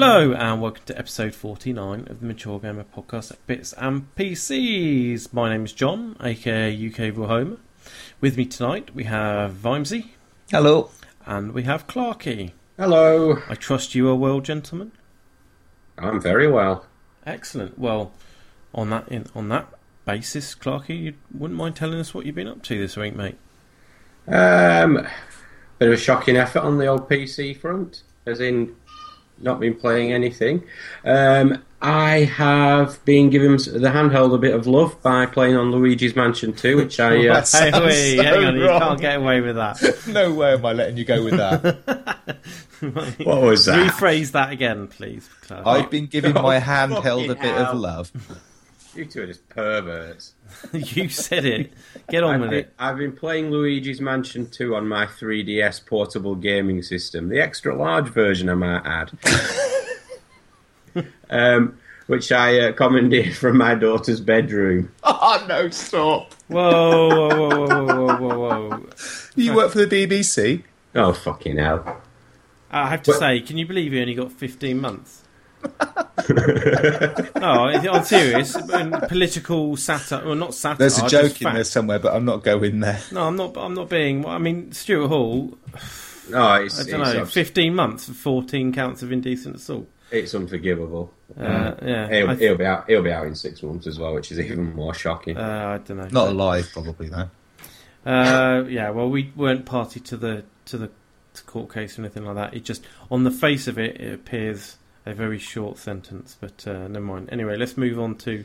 Hello, and welcome to episode 49 of the Mature Gamer podcast at Bits and PCs. My name is John, aka UK Homer. With me tonight we have Vimesy. Hello. And we have Clarky. Hello. I trust you are well, gentlemen. I'm very well. Excellent. Well, on that in, on that basis, Clarky, you wouldn't mind telling us what you've been up to this week, mate? Um, bit of a shocking effort on the old PC front, as in not been playing anything. Um, I have been giving the handheld a bit of love by playing on Luigi's Mansion 2, which I. Uh, hey, wait, so hang on, you can't get away with that. no way am I letting you go with that. what was that? Rephrase that again, please. Clarky. I've been giving my handheld a bit hell. of love. You two are just perverts. you said it. Get on I've with been, it. I've been playing Luigi's Mansion 2 on my 3DS portable gaming system, the extra large version, I might add. um, which I uh, commandeered from my daughter's bedroom. Oh, no, stop. Whoa, whoa, whoa, whoa, whoa, whoa, whoa. You work for the BBC? Oh, fucking hell. I have to Well- say, can you believe he only got 15 months? no, I'm serious. Political satire, well, not satire. There's a joke in fact. there somewhere, but I'm not going there. No, I'm not. I'm not being. I mean, Stuart Hall. No, it's, I don't know. abs- 15 months for 14 counts of indecent assault. it's unforgivable. Uh, yeah, He'll, I- he'll be out. He'll be out in six months as well, which is even more shocking. Uh, I don't know. Not alive, probably, though. Uh, yeah, well, we weren't party to the to the to court case or anything like that. It just, on the face of it, it appears a very short sentence. But uh, never mind. Anyway, let's move on to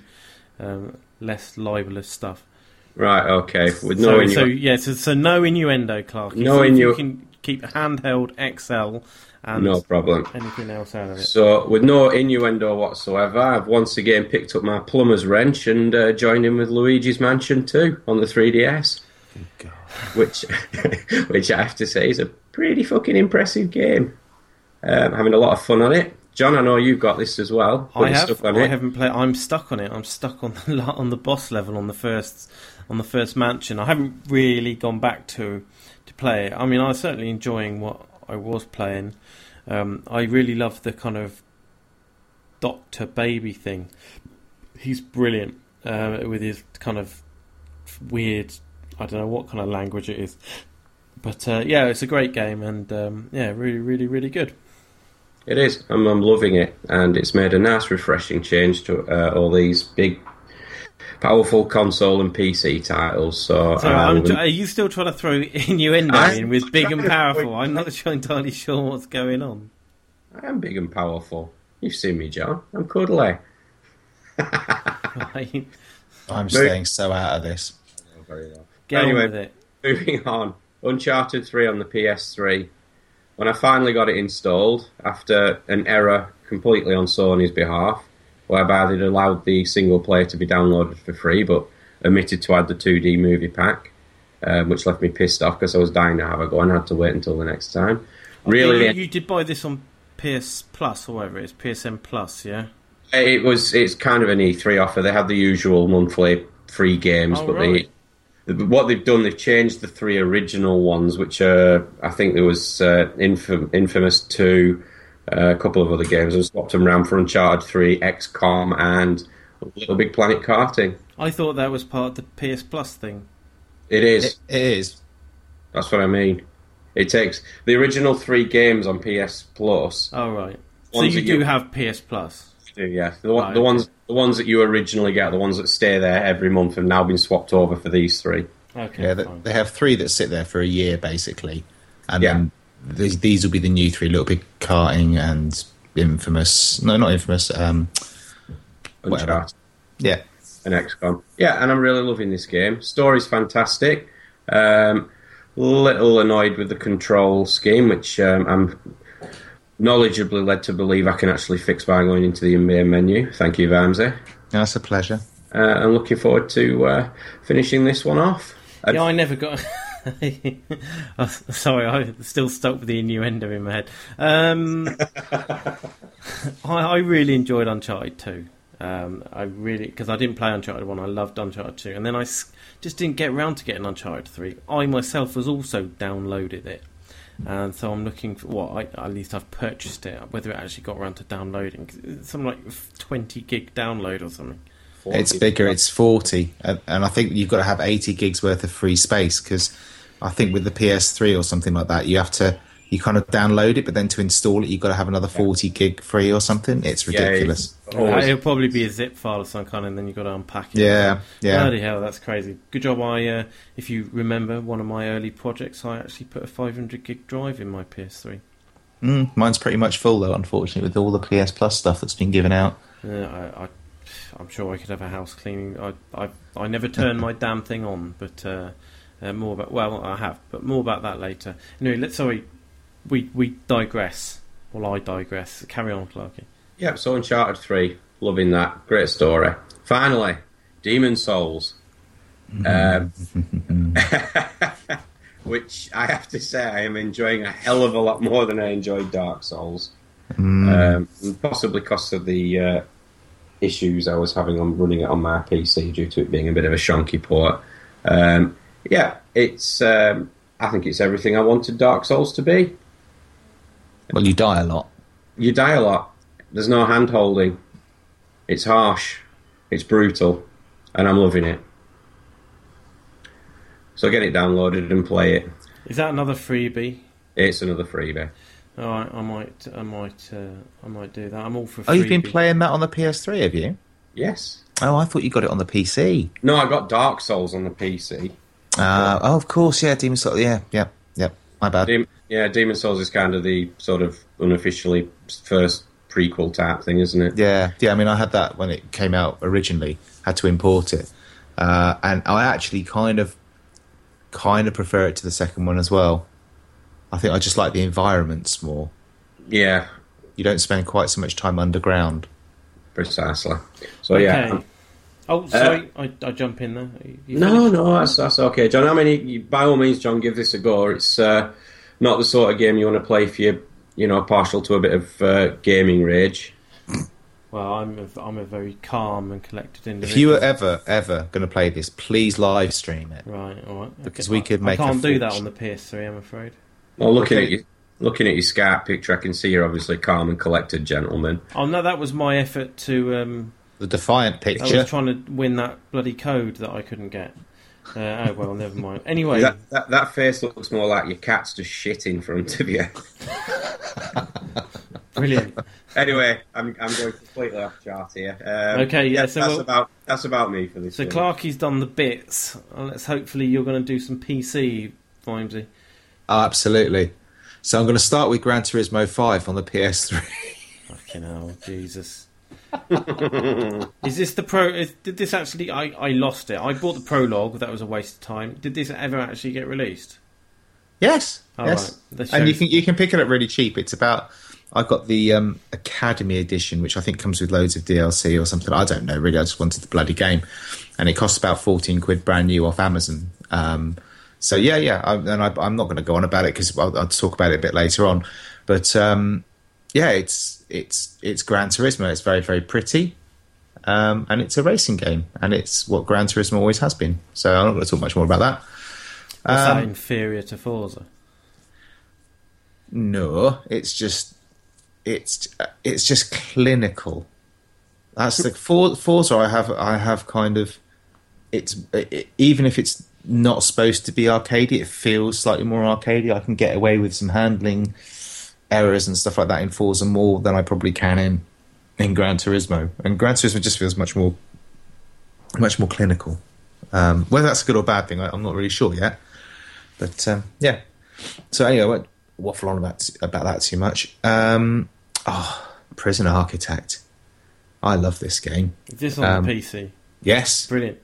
um, less libelous stuff. right. Okay. With So, no innu- so yeah, so, so no innuendo, Clark. No See if you can keep handheld XL and no problem. anything else out of it. So, with no innuendo whatsoever, I've once again picked up my plumber's wrench and uh, joined in with Luigi's Mansion 2 on the 3DS, which, which I have to say is a pretty fucking impressive game. Um, having a lot of fun on it. John, I know you've got this as well. I have. I it. haven't played. I'm stuck on it. I'm stuck on the on the boss level on the first on the first mansion. I haven't really gone back to to play it. I mean, I'm certainly enjoying what I was playing. Um, I really love the kind of Doctor Baby thing. He's brilliant uh, with his kind of weird. I don't know what kind of language it is, but uh, yeah, it's a great game and um, yeah, really, really, really good. It is. I'm, I'm loving it, and it's made a nice, refreshing change to uh, all these big, powerful console and PC titles. So, So I I'm, are you still trying to throw innuendo I'm in with big and trying to- powerful? I'm not sure, entirely sure what's going on. I am big and powerful. You've seen me, John. I'm cuddly. Right? I'm staying so out of this. Get Anyway. on with it. Moving on. Uncharted 3 on the PS3. When I finally got it installed, after an error completely on Sony's behalf, whereby they'd allowed the single player to be downloaded for free, but omitted to add the 2D movie pack, um, which left me pissed off because I was dying to have a go and had to wait until the next time. Really, You, you did buy this on PS Plus or whatever it is, PSN Plus, yeah? It was. It's kind of an E3 offer. They had the usual monthly free games, Oh, but right. they, the- what they've done, they've changed the three original ones, which are I think there was uh, Infam- Infamous Two, uh, a couple of other games, and swapped them around for Uncharted Three, XCOM, and Little Big Planet karting. I thought that was part of the PS Plus thing. It is. It, it is. That's what I mean. It takes the original three games on PS Plus. Oh, right. So you do you- have PS Plus. Yeah, the, one, Right, the okay. ones the ones that you originally get, the ones that stay there every month, have now been swapped over for these three. Okay. Yeah, they, they have three that sit there for a year, basically. And Yeah. then these, these will be the new three Little Big Karting and Infamous. No, not Infamous. Um, Whatever. Uncharted. yeah. and XCOM. Yeah, and I'm really loving this game. Story's fantastic. Um, little annoyed with the control scheme, which um, I'm knowledgeably led to believe I can actually fix by going into the main menu. Thank you, Vamsey. That's a pleasure. Uh, and looking forward to uh, finishing this one off. And- Yeah, I never got. oh, sorry, I'm still stuck with the innuendo in my head. Um, I, I really enjoyed Uncharted 2. Um, I really because I didn't play Uncharted 1, I loved Uncharted 2, and then I s- just didn't get around to getting Uncharted 3. I myself was also downloaded it, and so I'm looking for. Well, I, at least I've purchased it. Whether it actually got around to downloading, it's something like 20 gig download or something. It's bigger. It's forty, and, and I think you've got to have eighty gigs worth of free space because I think with the PS3 or something like that, you have to you kind of download it, but then to install it, you've got to have another forty gig free or something. It's Yeah, ridiculous. it's It'll probably be a zip file of some kind, and then you've got to unpack it. Yeah, yeah. Bloody hell, that's crazy. Good job. I, uh, if you remember, one of my early projects, I actually put a 500 gig drive in my PS3. Mm, mine's pretty much full though, unfortunately, with all the PS Plus stuff that's been given out. Uh, I, I, I'm sure I could have a house cleaning. I, I, I never turn my damn thing on, but uh, uh, more about. Well, I have, but more about that later. Anyway, let's. Sorry, we we digress. Well, I digress. Carry on, Clarky. Yeah, so Uncharted 3, loving that. Great story. Finally, Demon Souls. Um, which I have to say I am enjoying a hell of a lot more than I enjoyed Dark Souls. Um, possibly because of the uh, issues I was having on running it on my PC due to it being a bit of a shonky port. Um, yeah, it's. Um, I think it's everything I wanted Dark Souls to be. Well, you die a lot. You die a lot. There's no hand holding. It's harsh. It's brutal. And I'm loving it. So get it downloaded and play it. Is that another freebie? It's another freebie. All right, I might, I might, uh, I might do that. I'm all for. Oh, you've been playing that on the PS3, have you? Yes. Oh, I thought you got it on the PC. No, I got Dark Souls on the PC. Uh, oh, of course, yeah, Demon Souls. Yeah, yeah, yeah. My bad. Dem- yeah, Demon Souls is kind of the sort of unofficially first prequel type thing, isn't it? Yeah, yeah. I mean, I had that when it came out originally. Had to import it, uh, and I actually kind of, kind of prefer it to the second one as well. I think I just like the environments more. Yeah, You don't spend quite so much time underground. precisely. So yeah. Okay. Oh, sorry, I, I jump in there. You No, finished? no, that's, that's okay, John. I mean, you, by all means, John, give this a go. It's uh, not the sort of game you want to play if you're, you know, partial to a bit of uh, gaming rage. Well, I'm a, I'm a very calm and collected individual. If you were ever, ever going to play this, please live stream it. right, all right, Because okay. we could make I a can't do that on the PS3. I'm afraid. Well, looking at you, looking at your Skype picture, I can see you're obviously calm and collected, gentleman. Oh no, that was my effort to. Um, The Defiant picture. I picture. was trying to win that bloody code that I couldn't get. Uh, oh well, never mind. Anyway, That, that that face looks more like your cat's just shit in front of you. brilliant. anyway, I'm I'm going completely off chart here. Um, Okay, yeah, so that's we'll- about that's about me for this. So one. Clarky's done the bits. Uh, Let's hopefully you're going to do some PC, Vimesy. Oh, absolutely. So I'm going to start with Gran Turismo 5 on the PS3. Fucking hell, Jesus. is this the pro? Is, did this actually? I, I lost it. I bought the prologue. That was a waste of time. Did this ever actually get released? yes, Oh, yes. right. And you can you can pick it up really cheap. It's about I've got the um, Academy edition, which I think comes with loads of DLC or something. I don't know really. I just wanted the bloody game, and it costs about fourteen quid brand new off Amazon. Um, so yeah, yeah. I, and I, I'm not going to go on about it because I'll, I'll talk about it a bit later on. But um, yeah, it's it's it's Gran Turismo. It's very very pretty. Um, and it's a racing game, and it's what Gran Turismo always has been. So I'm not going to talk much more about that. Um, that inferior to Forza? No, it's just it's it's just clinical. That's the for, Forza. I have I have kind of it's it, even if it's not supposed to be arcadey, it feels slightly more arcadey. I can get away with some handling errors and stuff like that in Forza more than I probably can in in Gran Turismo. And Gran Turismo just feels much more much more clinical. Um, whether that's a good or bad thing, I, I'm not really sure yet. But um, yeah. So anyway, I won't waffle on about about that too much. Um, oh, Prison Architect. I love this game. Is this on um, the PC? Yes. Brilliant.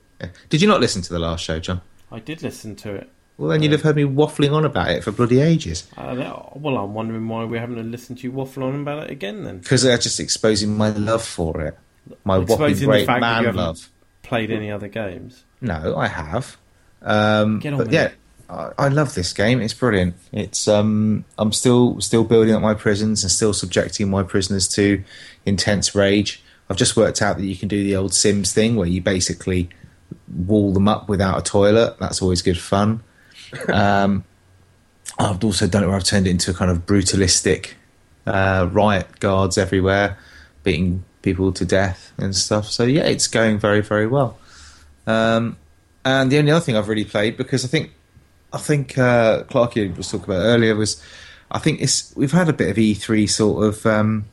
Did you not listen to the last show, John? I did listen to it. Well, then you'd have heard me waffling on about it for bloody ages. Uh, well, I'm wondering why we're having to listen to you waffle on about it again. Then Because they're just exposing my love for it. My whopping Exposing great fact that you man love. played any other games. No, I have. Um, Get on but yeah, it. I, I love this game. It's brilliant. It's um, I'm still still building up my prisons and still subjecting my prisoners to intense rage. I've just worked out that you can do the old Sims thing where you basically wall them up without a toilet. That's always good fun. Um, I've also done it where I've turned it into a kind of brutalistic uh, riot guards everywhere, beating people to death and stuff. So yeah, it's going very very well. Um, and the only other thing I've really played because I think I think uh, Clarky was talking about earlier was I think it's we've had a bit of E3 sort of um,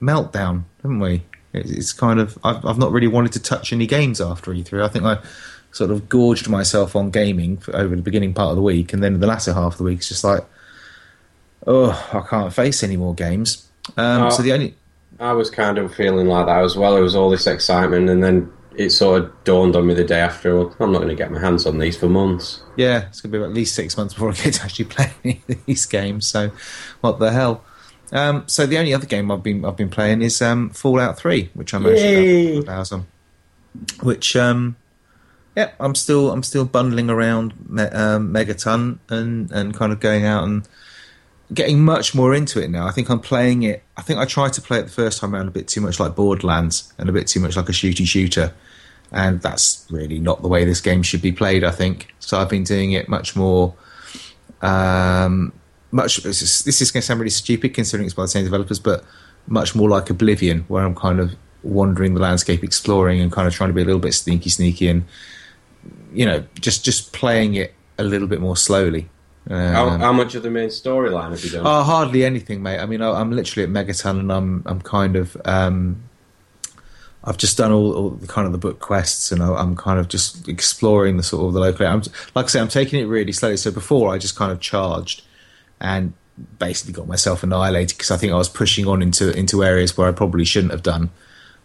meltdown, haven't we? It's kind of I've, I've not really wanted to touch any games after E3. I think I sort of gorged myself on gaming over the beginning part of the week, and then the latter half of the week it's just like, oh, I can't face any more games. Um, Oh. So the only I was kind of feeling like that as well. It was all this excitement, and then it sort of dawned on me the day after. Well, I'm not going to get my hands on these for months. yeah, it's going to be at least six months before I get to actually play any of these games. So, what the hell? Um, so the only other game I've been I've been playing is um, Fallout Three, which I'm actually hours on. Which, um, yeah, I'm still I'm still bundling around um, Megaton and and kind of going out and getting much more into it now. I think I'm playing it. I think I tried to play it the first time around a bit too much like Borderlands and a bit too much like a shooty shooter, and that's really not the way this game should be played. I think so. I've been doing it much more. Um, much. This is, this is going to sound really stupid considering it's by the same developers, but much more like Oblivion, where I'm kind of wandering the landscape, exploring, and kind of trying to be a little bit sneaky, sneaky, and you know, just just playing it a little bit more slowly. How, Um, how much of the main storyline have you done? Oh, hardly anything, mate. I mean, I, I'm literally at Megaton, and I'm I'm kind of um, I've just done all, all the kind of the book quests, and I, I'm kind of just exploring the sort of the local. I'm, like I say, I'm taking it really slowly. So before, I just kind of charged and basically got myself annihilated because I think I was pushing on into into areas where I probably shouldn't have done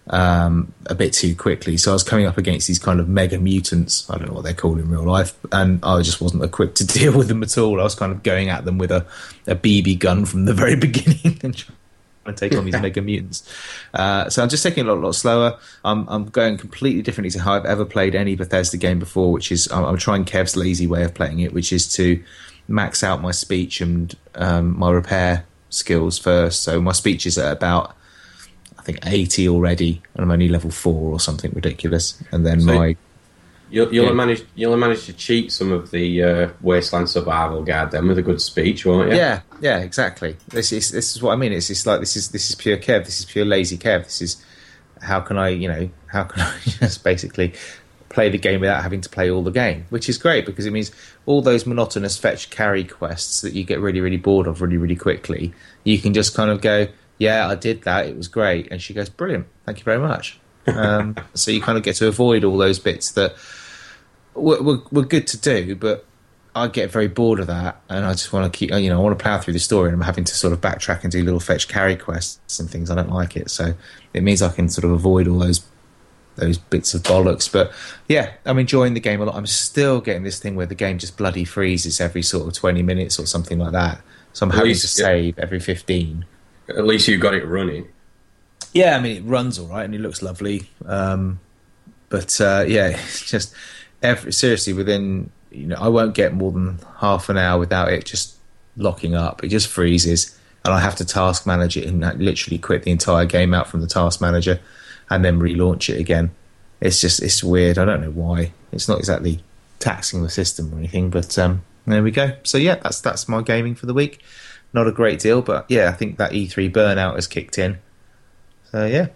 um, a bit too quickly. So I was coming up against these kind of mega mutants. I don't know what they're called in real life, and I just wasn't equipped to deal with them at all. I was kind of going at them with a, a BB gun from the very beginning and trying to take on these mega mutants. Uh, so I'm just taking it a lot, lot slower. I'm, I'm going completely differently to how I've ever played any Bethesda game before, which is I'm, I'm trying Kev's lazy way of playing it, which is to max out my speech and um, my repair skills first. So my speech is at about I think 80 already, and I'm only level four or something ridiculous. And then So- my You'll, you'll Yeah. have managed. You'll have managed to cheat some of the uh, Wasteland Survival Guide then with a good speech, won't you? yeah, yeah, exactly. This is this is what I mean. It's just like this is this is pure Kev. This is pure lazy Kev. This is how can I, you know, how can I just basically play the game without having to play all the game, which is great because it means all those monotonous fetch carry quests that you get really really bored of really really quickly. You can just kind of go, yeah, I did that. It was great, and she goes, brilliant. Thank you very much. Um, so you kind of get to avoid all those bits that were, were, were good to do, but I get very bored of that, and I just want to keep, you know, I want to plow through the story, and I'm having to sort of backtrack and do little fetch carry quests and things. I don't like it, so it means I can sort of avoid all those those bits of bollocks. But yeah, I'm enjoying the game a lot. I'm still getting this thing where the game just bloody freezes every sort of 20 minutes or something like that. So I'm having least, to yeah. save every 15. At least you got it running. Yeah, I mean it runs all right and it looks lovely, um, but uh, yeah, it's just every, seriously within you know I won't get more than half an hour without it just locking up. It just freezes, and I have to task manage it and literally quit the entire game out from the task manager and then relaunch it again. It's just it's weird. I don't know why. It's not exactly taxing the system or anything, but um, there we go. So yeah, that's that's my gaming for the week. Not a great deal, but yeah, I think that E3 burnout has kicked in. So yeah,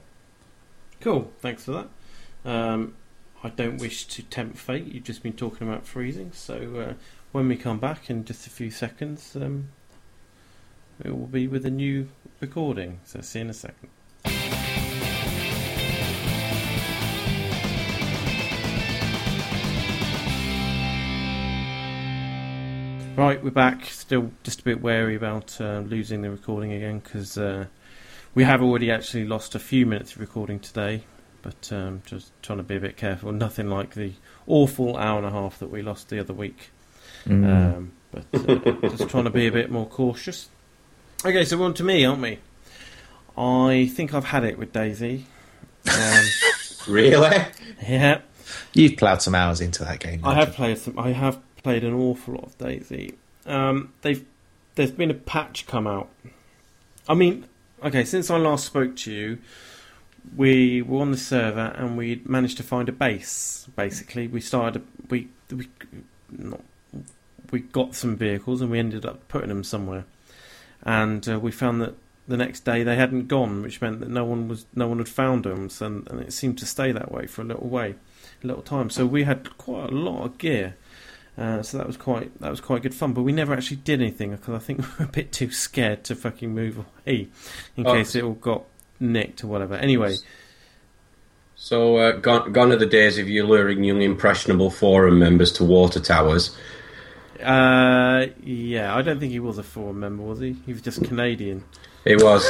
Cool, thanks for that. Um, I don't wish to tempt fate. You've just been talking about freezing, so uh, when we come back in just a few seconds, um, it will be with a new recording. So see you in a second. Right, we're back. Still just a bit wary about uh, losing the recording again because uh, we have already actually lost a few minutes of recording today, but um, just trying to be a bit careful. Nothing like the awful hour and a half that we lost the other week. Mm. Um, but uh, just trying to be a bit more cautious. Okay, so we're on to me, aren't we? I think I've had it with DayZ. Um, Really? yeah, you've ploughed some hours into that game. I haven't have played some. I have played an awful lot of DayZ. Um, they've there's been a patch come out. I mean, okay, since I last spoke to you, we were on the server and we managed to find a base. Basically, we started. We we not we got some vehicles and we ended up putting them somewhere, and uh, we found that the next day they hadn't gone, which meant that no one was no one had found them, so, and it seemed to stay that way for a little way, a little time. So we had quite a lot of gear. Uh, so that was quite that was quite good fun, but we never actually did anything because I think we were a bit too scared to fucking move away in Oh. case it all got nicked or whatever. Anyway, So, uh, gone, gone are the days of you luring young, impressionable forum members to water towers. uh, yeah, I don't think he was a forum member, was he? He was just Canadian. It was.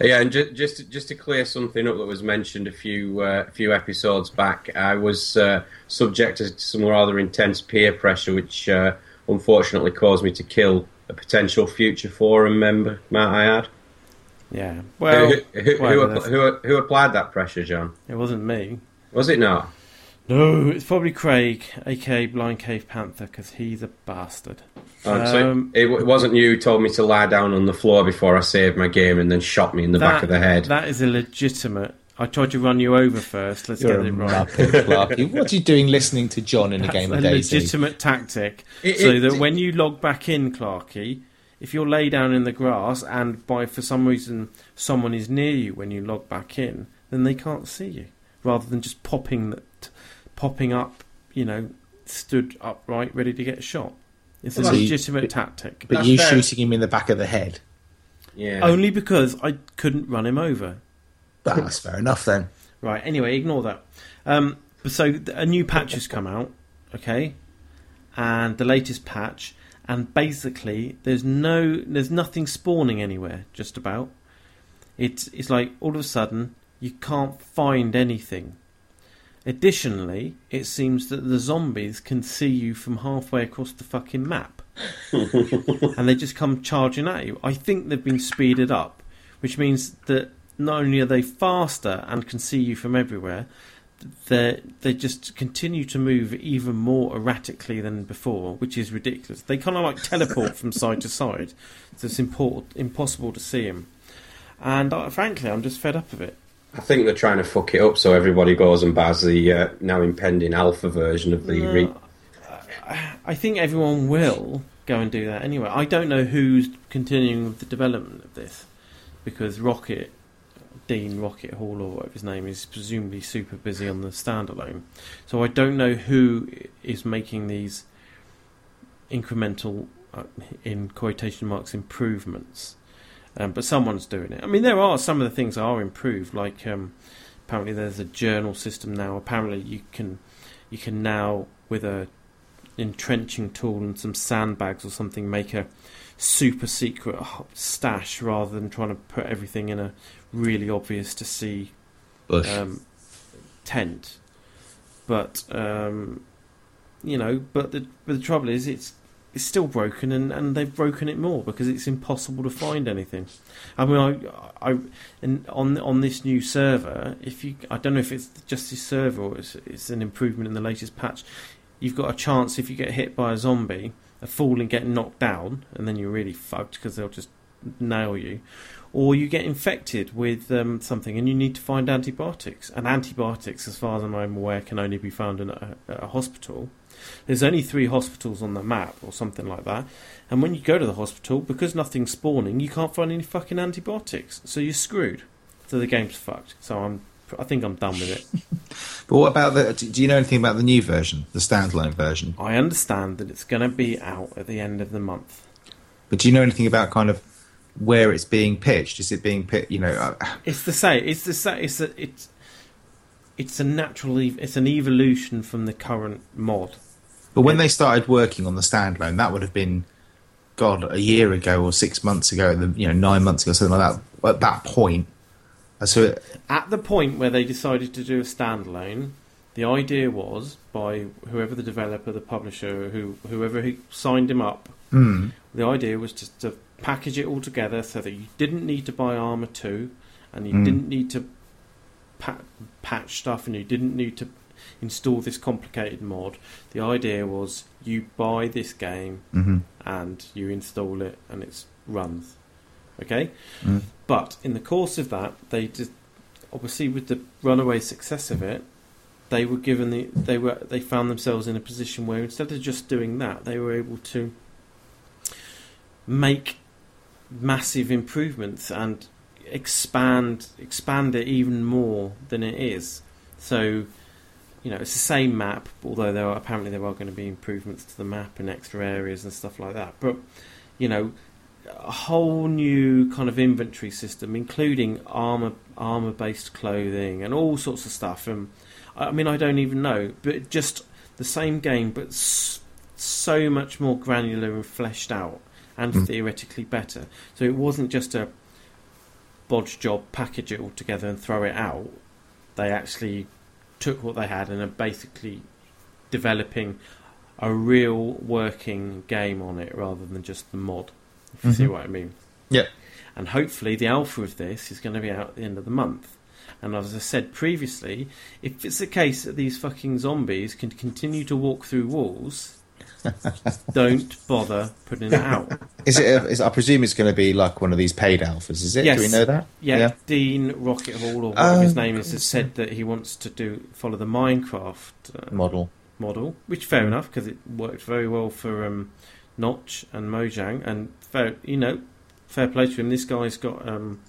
Yeah, and ju- just to, just to clear something up that was mentioned a few uh, a few episodes back, I was uh, subjected to some rather intense peer pressure, which uh, unfortunately caused me to kill a potential future forum member. Might I add? Yeah. Well, who, who, who, who applied that pressure, John? it wasn't me. Was it not? No, it's probably Craig, aka Blind Cave Panther, because he's a bastard. Oh, so Um, it, it wasn't you who told me to lie down on the floor before I saved my game and then shot me in the back of the head. That is a legitimate. I tried to run you over first. Let's You're get it right. muppet, Clarky. What are you doing listening to John in a That's game a of DayZ? legitimate tactic, It- so it- that when you log back in, Clarky, if you're lay down in the grass and by for some reason someone is near you when you log back in, then they can't see you, rather than just popping that, popping up, you know, stood upright, ready to get shot. It's a Well, that's- legitimate tactic. But That's you fair. shooting him in the back of the head. yeah. Only because I couldn't run him over. That's fair enough then. Right. Anyway, ignore that. Um, so a new patch has come out, okay, and the latest patch, and basically there's no, there's nothing spawning anywhere. Just about. It's it's like all of a sudden you can't find anything. Additionally, it seems that the zombies can see you from halfway across the fucking map, and they just come charging at you. I think they've been speeded up, which means that not only are they faster and can see you from everywhere, they they just continue to move even more erratically than before, which is ridiculous. They kind of like teleport from side to side, so it's import, impossible to see them. And uh, frankly, I'm just fed up of it. I think they're trying to fuck it up so everybody goes and buys the uh, now impending alpha version of the. Re- I think everyone will go and do that anyway. I don't know who's continuing with the development of this because Rocket, Dean Rocket Hall or whatever his name is, presumably super busy on the standalone. So I don't know who is making these incremental, uh, in quotation marks, improvements. Um, but someone's doing it. I mean, there are some of the things that are improved. Like um, apparently, there's a journal system now. Apparently, you can you can now with a entrenching tool and some sandbags or something make a super secret stash rather than trying to put everything in a really obvious to see um, tent. But um, you know, but the but the trouble is, it's it's still broken, and, and they've broken it more because it's impossible to find anything. I mean, I, I and on on this new server, if you, I don't know if it's just this server or it's, it's an improvement in the latest patch. You've got a chance if you get hit by a zombie, a fall and get knocked down, and then you're really fucked because they'll just nail you or you get infected with um, something and you need to find antibiotics. And antibiotics, as far as I'm aware, can only be found in a, a hospital. There's only three hospitals on the map, or something like that. And when you go to the hospital, because nothing's spawning, you can't find any fucking antibiotics. So you're screwed. So the game's fucked. So I'm, I think I'm done with it. But what about the? Do do you know anything about the new version, the standalone version? I understand that it's going to be out at the end of the month. But do you know anything about kind of where it's being pitched? Is it being pitched? You know, uh, It's the same. It's the same. It's a, it's it's a natural. ev- It's an evolution from the current mod. But when they started working on the standalone, that would have been, God, a year ago or six months ago, the you know nine months ago, something like that. At that point, uh, so it, At the point where they decided to do a standalone, the idea was by whoever the developer, the publisher, who whoever who signed him up. mm, The idea was just to package it all together so that you didn't need to buy Arma two, and you Mm. didn't need to pa- patch stuff, and you didn't need to install this complicated mod. The idea was you buy this game mhm. and you install it and it runs. Okay? Mm. But in the course of that, they just obviously with the runaway success of it, they were given the they were they found themselves in a position where instead of just doing that, they were able to make massive improvements and expand expand it even more than it is. So, you know, it's the same map, although there are apparently there are going to be improvements to the map and extra areas and stuff like that. But you know, a whole new kind of inventory system, including armor armor based clothing and all sorts of stuff. And I mean, I don't even know, but just the same game, but so much more granular and fleshed out, and Mm. theoretically better. So it wasn't just a bodge job, package it all together and throw it out. They actually took what they had and are basically developing a real working game on it rather than just the mod. If you see Mhm. what I mean. Yep. And hopefully the alpha of this is going to be out at the end of the month. And as I said previously, if it's the case that these fucking zombies can continue to walk through walls, don't bother putting it out. Is it? A, is, I presume it's going to be like one of these paid alphas. Is it? Yes. Do we know that? Yeah, Yeah. Dean Rocket Hall or whatever his Um, name is has said that he wants to do follow the Minecraft uh, Model. model, which fair enough because it worked very well for um, Notch and Mojang, and fair, you know, fair play to him. This guy's got, um,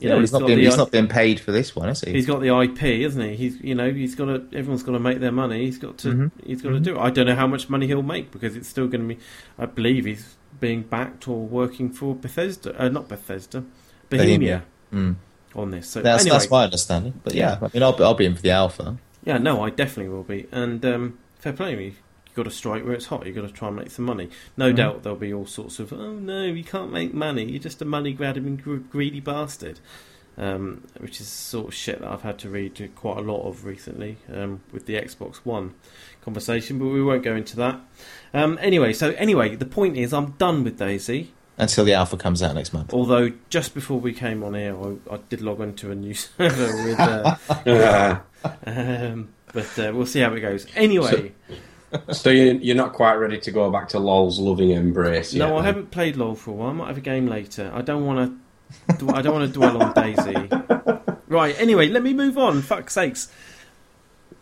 you Yeah, know, he's not being he's I- not being paid for this one, is he? He's got the IP, isn't he? He's you know he's got to everyone's got to make their money. He's got to Mhm. he's got to Mhm. do it. I don't know how much money he'll make because it's still going to be. I believe he's being backed or working for Bethesda, uh, not Bethesda, Bohemia, Mm. on this. So That's anyway, that's my understanding. But yeah, I mean, I'll be, I'll be in for the alpha. yeah, no, I definitely will be. And um, fair play me. You've got to strike where it's hot. You've got to try and make some money. No Mhm. doubt there'll be all sorts of, oh no, you can't make money. You're just a money grabbing, greedy bastard. Um, which is sort of shit that I've had to read quite a lot of recently um, with the Xbox One conversation, but we won't go into that. Um, anyway, so anyway, the point is, I'm done with DayZ. Until the alpha comes out next month. Although just before we came on here, I, I did log onto a new server with. Uh, Uh, um, but uh, we'll see how it goes. Anyway, so you, you're not quite ready to go back to LOL's loving embrace yet? no, I then? haven't played LOL for a while. I might have a game later. I don't want to. I don't want to dwell on DayZ. Right. Anyway, let me move on. Fuck's sakes.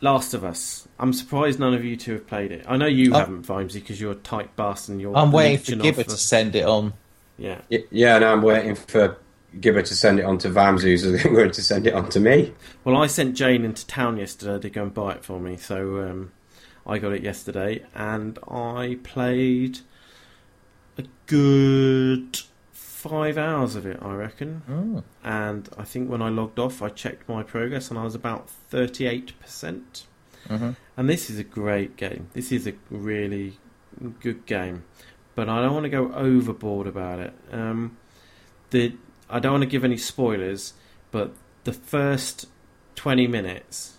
Last of Us. I'm surprised none of you two have played it. I know you Oh. haven't, Vimesy, because you're a tight bastard and you're. I'm waiting for leeching Gibber off to send it on. Yeah. Y- Yeah, no, I'm waiting for Gibber to send it on to Vams, who's going to send it on to me. Well, I sent Jane into town yesterday to go and buy it for me, so um, I got it yesterday, and I played a good five hours of it, I reckon. Oh. And I think when I logged off, I checked my progress, and I was about thirty-eight percent. Mhm. And this is a great game. This is a really good game, but I don't want to go overboard about it. Um, the I don't want to give any spoilers, but the first twenty minutes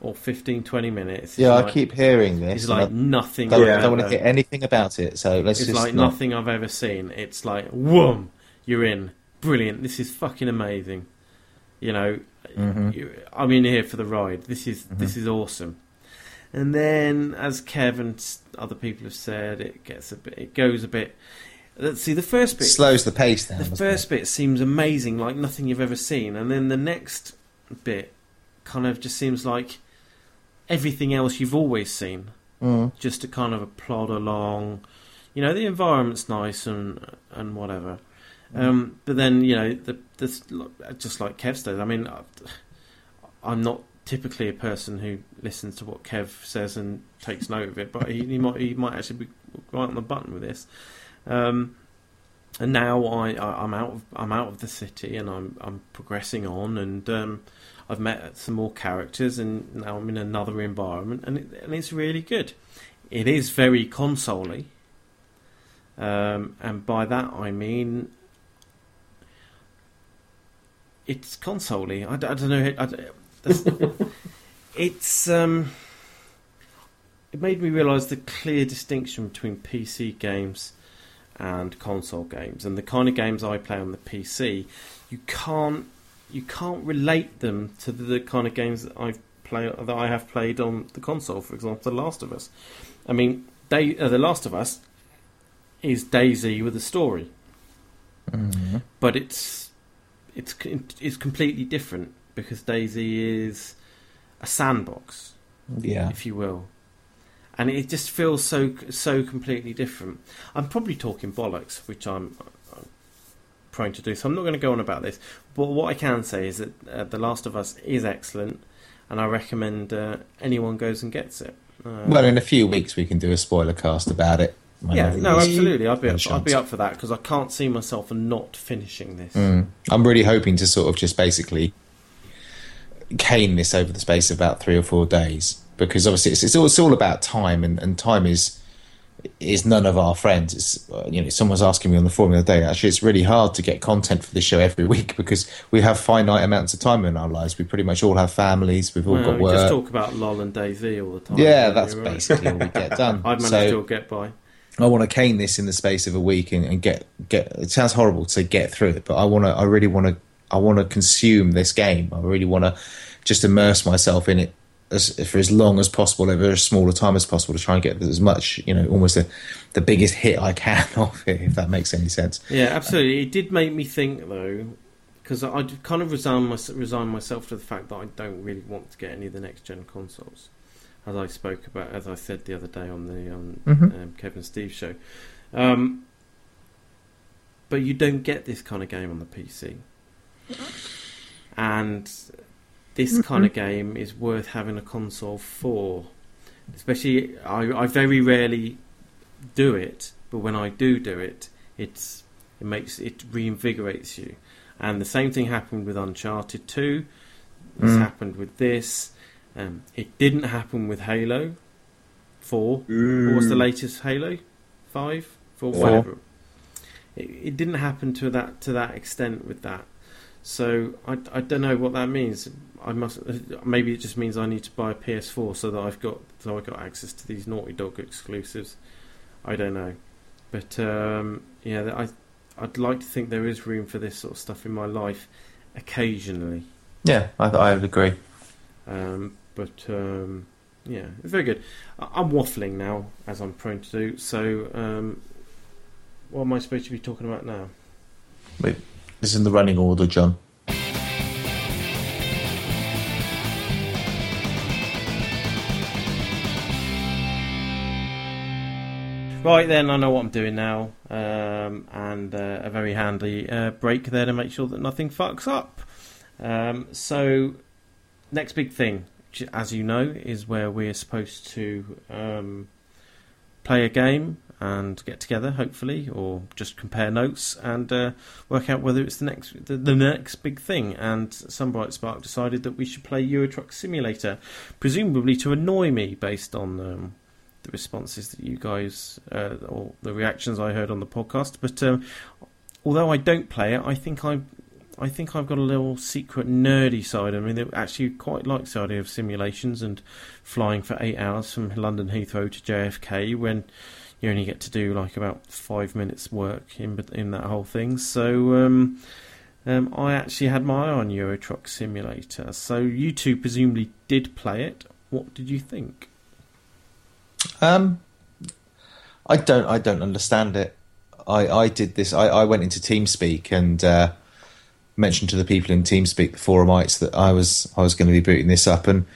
or 15, 20 minutes, Yeah, I keep hearing this. It's like I nothing. don't, Yeah. don't want to hear anything about it. So let's It's like not- nothing I've ever seen. It's like, whoom, you're in. Brilliant. This is fucking amazing. You know, Mhm. you, I'm in here for the ride. This is this is awesome. And then, as Kev and other people have said, it gets a bit. It goes a bit. Let's see. The first bit slows the pace down. the first bit seems amazing, like nothing you've ever seen, and then the next bit kind of just seems like everything else you've always seen. Mm. just to kind of plod along. You know, the environment's nice and and whatever, um, but then you know, the, this just like Kev said. I mean, I'm not typically a person who listens to what Kev says and takes note of it, but he, he might he might actually be right on the button with this. Um, and now I, I I'm out of I'm out of the city and I'm I'm progressing on and um, I've met some more characters and now I'm in another environment and it, and it's really good. It is very console um, and by that I mean it's console I, don't know. I, it's um, it made me realise the clear distinction between PC games and console games, and the kind of games I play on the PC, you can't you can't relate them to the, kind of games that I've play that I have played on the console. For example, The Last of Us. I mean, they, uh, The Last of Us is DayZ with a story, Mhm. but it's it's it's completely different because DayZ is a sandbox. Yeah. if you will. And it just feels so so completely different. I'm probably talking bollocks, which I'm, I'm prone to do. So I'm not going to go on about this. But what I can say is that uh, The Last of Us is excellent, and I recommend uh, anyone goes and gets it. Uh, Well, in a few weeks we can do a spoiler cast about it. yeah, no, absolutely. I'd be up, I'd be up for that because I can't see myself not finishing this. Mm. I'm really hoping to sort of just basically cane this over the space of about three or four days because obviously it's, it's, all, it's all about time and, and time is is none of our friends. It's uh, you know someone's asking me on the forum the other day. Actually, it's really hard to get content for the show every week because we have finite amounts of time in our lives. We pretty much all have families. We've all Well, got we work. just talk about LOL and DayZ all the time. yeah, that's right? basically all we get done. I'd manage So- to get by. I want to cane this in the space of a week and, and get get. It sounds horrible to get through it, but I want to. I really want to. I want to consume this game. I really want to just immerse myself in it as, for as long as possible, over as small a time as possible, to try and get as much, you know, almost the, the biggest hit I can off it, if that makes any sense. Yeah, absolutely. It did make me think though, because I I'd kind of resigned, my, resigned myself to the fact that I don't really want to get any of the next gen consoles, as I spoke about, as I said the other day on the on Mhm. um, Kevin Steve show. Um, but you don't get this kind of game on the PC, and this kind of game is worth having a console for. Especially, I, I very rarely do it, but when I do do it, it's it makes it reinvigorates you. And the same thing happened with Uncharted Two. It's Mm. happened with this. Um, it didn't happen with Halo Four. What was the latest Halo? Five, four, Four. whatever. It, it didn't happen to that to that extent with that. So I, I don't know what that means. I must maybe it just means I need to buy a PS4 so that I've got so I got access to these Naughty Dog exclusives. I don't know, but um, yeah, I I'd like to think there is room for this sort of stuff in my life occasionally. Yeah, I, I would agree. Um, but um, yeah, it's very good. I- I'm waffling now, as I'm prone to do. So, um, what am I supposed to be talking about now? Wait, this is in the running order, John. Right then, I know what I'm doing now, um, and uh, a very handy uh, break there to make sure that nothing fucks up. Um, so, next big thing, as you know, is where we're supposed to um, play a game and get together, hopefully, or just compare notes and uh, work out whether it's the next the, the next big thing. And some bright spark decided that we should play Euro Truck Simulator, presumably to annoy me based on. Um, the responses that you guys uh, or the reactions I heard on the podcast. But um, although I don't play it, I think I I think I've got a little secret nerdy side. I mean, I actually quite like the idea of simulations and flying for eight hours from London Heathrow to JFK when you only get to do like about five minutes work in in that whole thing. So. Um, um, I actually had my eye on Euro Truck Simulator. So you two presumably did play it. What did you think? Um, I don't. I don't understand it. I, I did this. I, I went into TeamSpeak and uh, mentioned to the people in TeamSpeak, the forumites, that I was I was going to be booting this up. And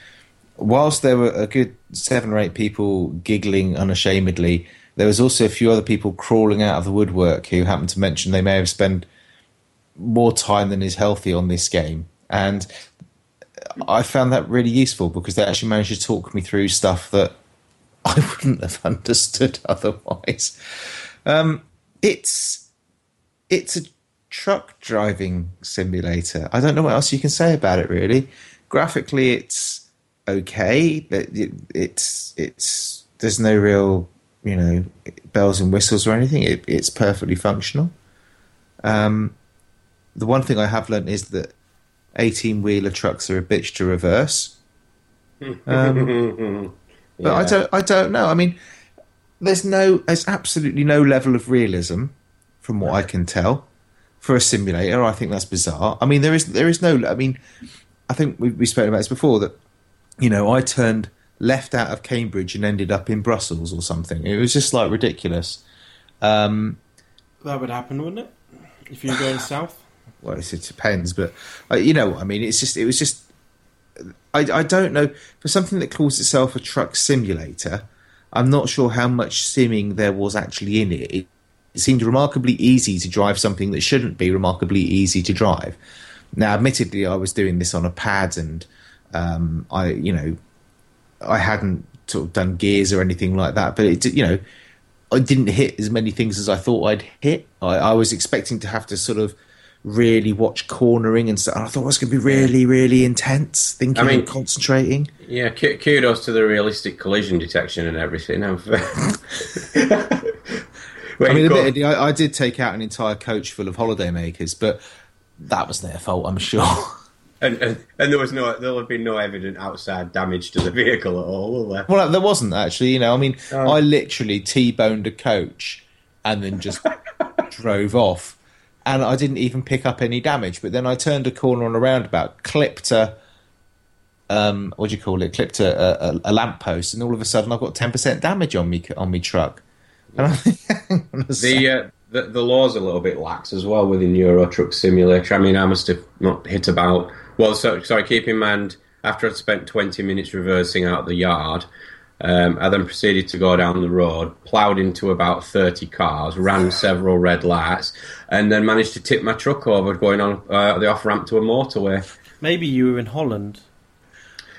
whilst there were a good seven or eight people giggling unashamedly, there was also a few other people crawling out of the woodwork who happened to mention they may have spent more time than is healthy on this game. And I found that really useful because they actually managed to talk me through stuff that I wouldn't have understood otherwise. Um, it's it's a truck driving simulator. I don't know what else you can say about it. Really, graphically, it's okay. It, it, it's it's there's no real you know bells and whistles or anything. It, it's perfectly functional. Um, the one thing I have learned is that eighteen wheeler trucks are a bitch to reverse. Um, but I don't. I don't know. I mean, there's no. There's absolutely no level of realism, from what I can tell, for a simulator. I think that's bizarre. I mean, there is. There is no. I mean, I think we we spoke about this before. That you know, I turned left out of Cambridge and ended up in Brussels or something. It was just like ridiculous. Um, That would happen, wouldn't it? If you're going south. well, it depends, but uh, you know, what I mean, it's just. It was just. I, I don't know for something that calls itself a truck simulator. I'm not sure how much simming there was actually in it. It, it seemed remarkably easy to drive something that shouldn't be remarkably easy to drive. Now, admittedly, I was doing this on a pad, and um, I, you know, I hadn't sort of done gears or anything like that. But it, you know, I didn't hit as many things as I thought I'd hit. I, I was expecting to have to sort of really watch cornering and stuff. And I thought it was going to be really, really intense, thinking I mean- and concentrating. Yeah, ku- kudos to the realistic collision detection and everything. I'm- Where I mean, admittedly, I, I did take out an entire coach full of holidaymakers, but that was their fault, I'm sure. and, and, and there was no, there'll have been no evident outside damage to the vehicle at all, will there? well, there wasn't actually. You know, I mean, Oh. I literally t-boned a coach and then just drove off, and I didn't even pick up any damage. But then I turned a corner on a roundabout, clipped a. Um, what do you call it? Clipped a, a, a lamppost, and all of a sudden I've got ten percent damage on me on me truck. The, uh, the the law's a little bit lax as well within Euro Truck Simulator. I mean, I must have not hit about. Well, so, sorry, keep in mind, after I'd spent 20 minutes reversing out the yard, um, I then proceeded to go down the road, ploughed into about 30 cars, ran several red lights, and then managed to tip my truck over going on uh, the off ramp to a motorway. Maybe you were in Holland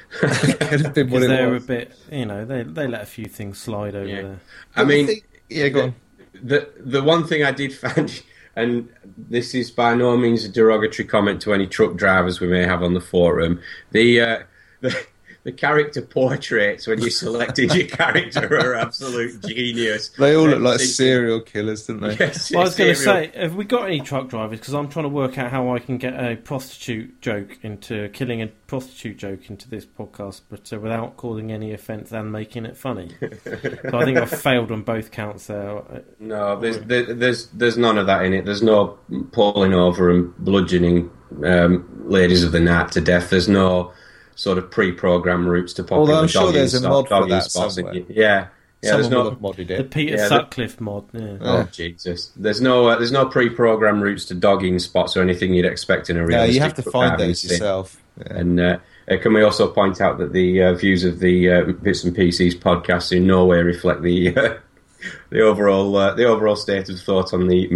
Could have been what it they're a bit, you know, they they let a few things slide over Yeah. there. I the mean, thing- yeah, go on. the the one thing I did find, and this is by no means a derogatory comment to any truck drivers we may have on the forum, the uh, the, the character portraits when you selected your character are absolute genius. They all look like serial killers, don't they? Yes, Well, I was going to say, have we got any truck drivers? Because I'm trying to work out how I can get a prostitute joke into killing a prostitute joke into this podcast, but uh, without causing any offence and making it funny. so I think I've failed on both counts there. No, there's there, there's there's none of that in it. There's no pulling over and bludgeoning um, ladies of the night to death. There's no sort of pre-programmed routes to popular Although I'm sure dogging there's a mod for that spots. somewhere. Yeah, yeah. Some there's of them no. have modded The. Peter Yeah, the- Sutcliffe mod. Yeah. Oh Jesus! There's no uh, there's no pre-programmed routes to dogging spots or anything you'd expect in a real. realistic. you have to find those yourself. Yeah. And uh, uh, can we also point out that the uh, views of the uh, Bits and Pieces podcast in no way reflect the uh, the overall uh, the overall state of thought on the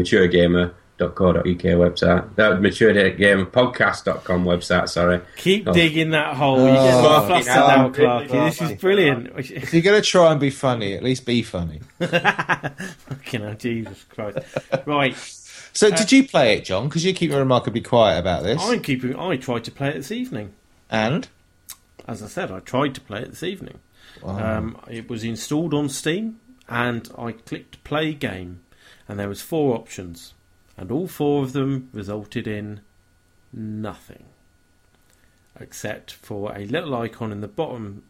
maturegamer.co.uk website, that mature gamer podcast.com website. Sorry, Keep Oh. digging that hole. You're Oh, Clarky. This is brilliant. If you're going to try and be funny, at least be funny. Fucking hell, Jesus Christ. Right. So, did you play it, John? Because you keep remarkably quiet about this. I'm keeping. I tried to play it this evening. And As I said, I tried to play it this evening. Um, it was installed on Steam, and I clicked play game, and there was four options, and all four of them resulted in nothing, except for a little icon in the bottom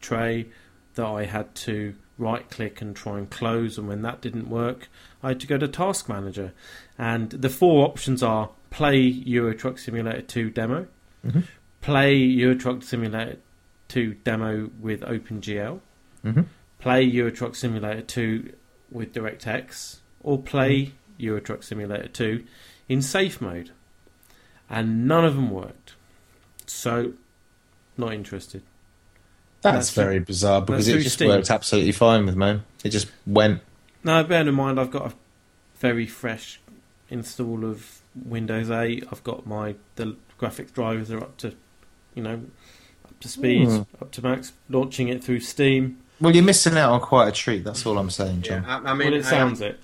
tray that I had to right click and try and close, and when that didn't work, I had to go to Task Manager, and the four options are play Euro Truck Simulator 2 demo, play Euro Truck Simulator 2 demo with OpenGL, Mhm. play Euro Truck Simulator 2 with DirectX, or play Euro Truck Simulator 2 in safe mode. And none of them worked. So, not interested. that's, That's very bizarre because that's it just Steam. worked absolutely fine with mine. It just went. Now, bear in mind, I've got a very fresh install of Windows 8. I've got my the graphics drivers are up to, you know, up to speed, Hmm. up to max. Launching it through Steam. Well, you're missing out on quite a treat. That's all I'm saying, yeah, I, I mean, well, it I- sounds it.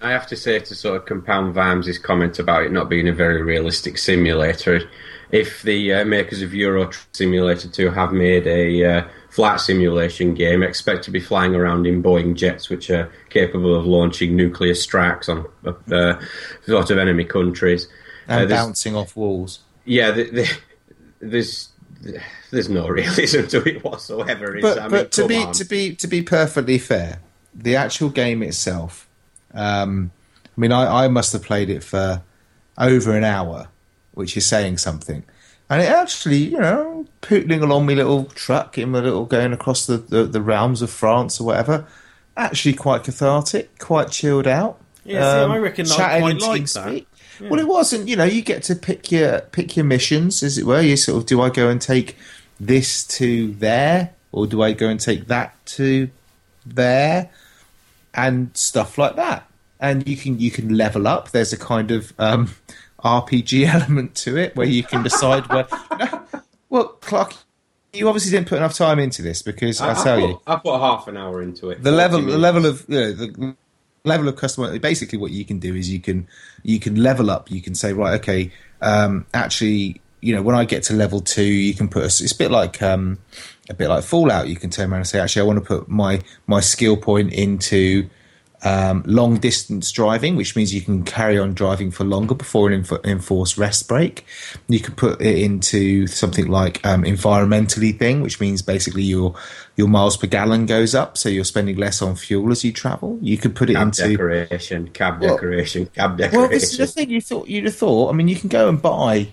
I have to say to sort of compound Vimes' comment about it not being a very realistic simulator. If the uh, makers of Euro Simulator 2 have made a uh, flight simulation game, expect to be flying around in Boeing jets which are capable of launching nuclear strikes on uh, sort of enemy countries. And Uh, bouncing off walls. Yeah, the, the, there's there's no realism to it whatsoever. But, I mean, but to be on. to be to be perfectly fair, the actual game itself. Um, I mean, I, I must have played it for over an hour, which is saying something. And it actually, you know, pootling along my little truck in my little going across the, the, the realms of France or whatever, actually quite cathartic, quite chilled out. Yeah, see, I reckon I quite like that. Well, it wasn't. You know, you get to pick your pick your missions, as it were. You sort of do I go and take this to there, or do I go and take that to there, and stuff like that. And you can you can level up. There's a kind of um, RPG element to it where you can decide where. No, well, Clark, you obviously didn't put enough time into this because I, tell put, you, I put half an hour into it. the level the level of you know, the level of customer basically what you can do is you can you can level up you can say right okay um actually you know when i get to level two you can put a, it's a bit like um a bit like fallout you can turn around and say actually i want to put my my skill point into um, long distance driving, which means you can carry on driving for longer before an enf- enforced rest break. You can put it into something like um, environmentally thing, which means basically your your miles per gallon goes up, so you're spending less on fuel as you travel. You could put it Cab into decoration, cab Well- decoration, cab decoration. well, this is the thing you thought you'd have thought. I mean, you can go and buy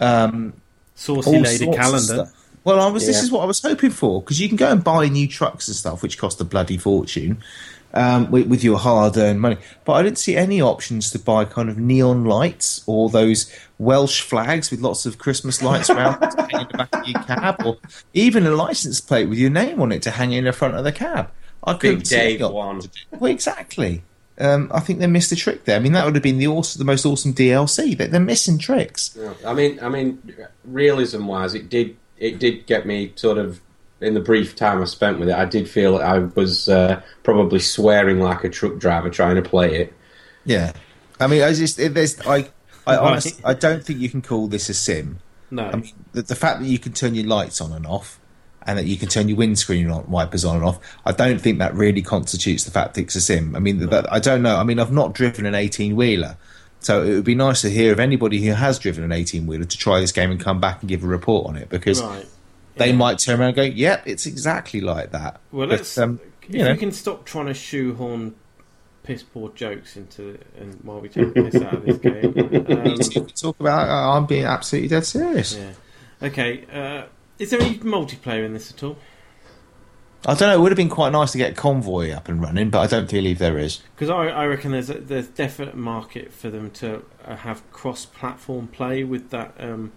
um, Saucy all Lady calendar. Well, I was. This is what I was hoping for because you can go and buy new trucks and stuff, which cost a bloody fortune, um, with, with your hard-earned money. But I didn't see any options to buy kind of neon lights or those Welsh flags with lots of Christmas lights around in the back of your cab, or even a license plate with your name on it to hang in the front of the cab. I couldn't see Dave one. Well, exactly. Um, I think they missed a trick there. I mean, that would have been the awesome, the most awesome DLC. But they're missing tricks. Yeah. I mean, I mean, realism wise, it did it did get me sort of in the brief time I spent with it. I did feel I was uh, probably swearing like a truck driver trying to play it. Yeah, I mean, I just it- there's I I honestly I don't think you can call this a sim. No. I mean, the, the fact that you can turn your lights on and off, and that you can turn your windscreen on, wipers on and off, I don't think that really constitutes the fact that it's a sim. I mean, that I don't know. I mean, I've not driven an eighteen wheeler, so it would be nice to hear of anybody who has driven an eighteen wheeler to try this game and come back and give a report on it because right. they Yeah. might turn around and go, "Yep, it's exactly like that." Well, But, let's. um, if you know. we can stop trying to shoehorn piss poor jokes into and while we take piss out of this game. Um, talk about. I'm being absolutely dead serious. yeah. Okay. Uh, is there any multiplayer in this at all? I don't know. It would have been quite nice to get Convoy up and running, but I don't believe there is. Because I, I reckon there's a, there's definite market for them to uh, have cross-platform play with that um,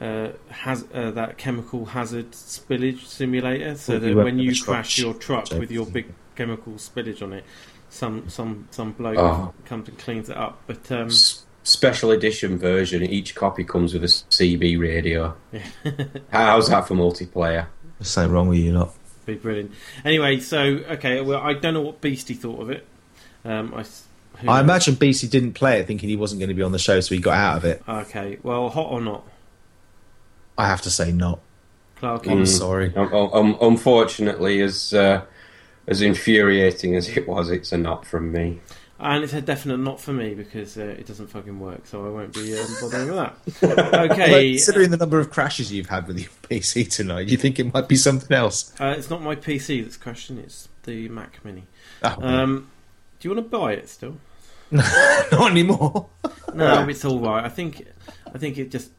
uh, has uh, that chemical hazard spillage simulator, so Well, that you when you a truck crash your truck with your big chemical spillage on it, some some some bloke Oh. comes and cleans it up. But um, S- special edition version. Each copy comes with a CB radio. How's that for multiplayer? There's something wrong with you, lot. Be brilliant. Anyway, so okay, well I don't know what Beastie thought of it. Um, I, s- who I imagine Beastie didn't play it thinking he wasn't going to be on the show, so he got out of it. Okay, well, hot or not, I have to say not. Clarky? I'm Mm. sorry. Um, um, unfortunately, as uh, as infuriating as it was, it's a not from me. And it's a definite not for me because uh, it doesn't fucking work, so I won't be um, bothering with that. Okay, Considering the number of crashes you've had with your PC tonight, you think it might be something else? uh, it's not my PC that's crashing; it's the Mac Mini. Oh, Um, do you want to buy it still? not anymore. No, it's all right. I think, I think it just.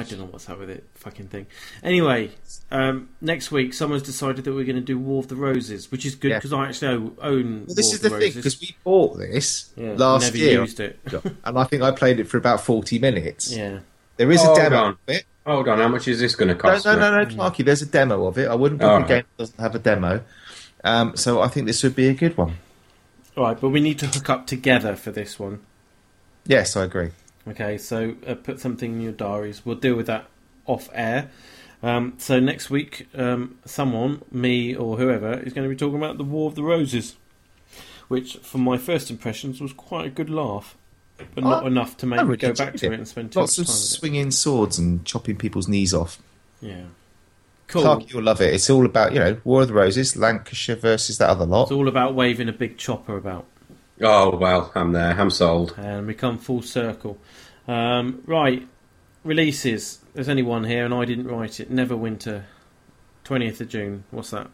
It's, I don't know what's up with it, fucking thing. Anyway, um, next week someone's decided that we're going to do War of the Roses, which is good Yeah. because I actually own. own Well, this War is of the the thing because we bought this yeah, last never year, used it. and I think I played it for about forty minutes. Yeah, There is Oh, a demo hold on. of it. Hold on, how much is this going to cost? no, me? no, no, Clarky. There's a demo of it. I wouldn't book Oh, a right. game that doesn't have a demo. Um, so I think this would be a good one. all right, but we need to hook up together for this one. Yes, I agree. Okay, so uh, put something in your diaries. We'll deal with that off air. Um, so next week, um, someone, me or whoever, is going to be talking about the War of the Roses, which, from my first impressions, was quite a good laugh, but not I- enough to make me go back to it. it and spend too Lots much of time with swinging swords and chopping people's knees off. Yeah, cool. Clark, you'll love it. It's all about, you know, War of the Roses, Lancashire versus that other lot. It's all about waving a big chopper about, Oh well, I'm there. I'm sold. and we come full circle. Um, right, releases. There's only one here, and I didn't write it. Neverwinter, twentieth of June. What's that?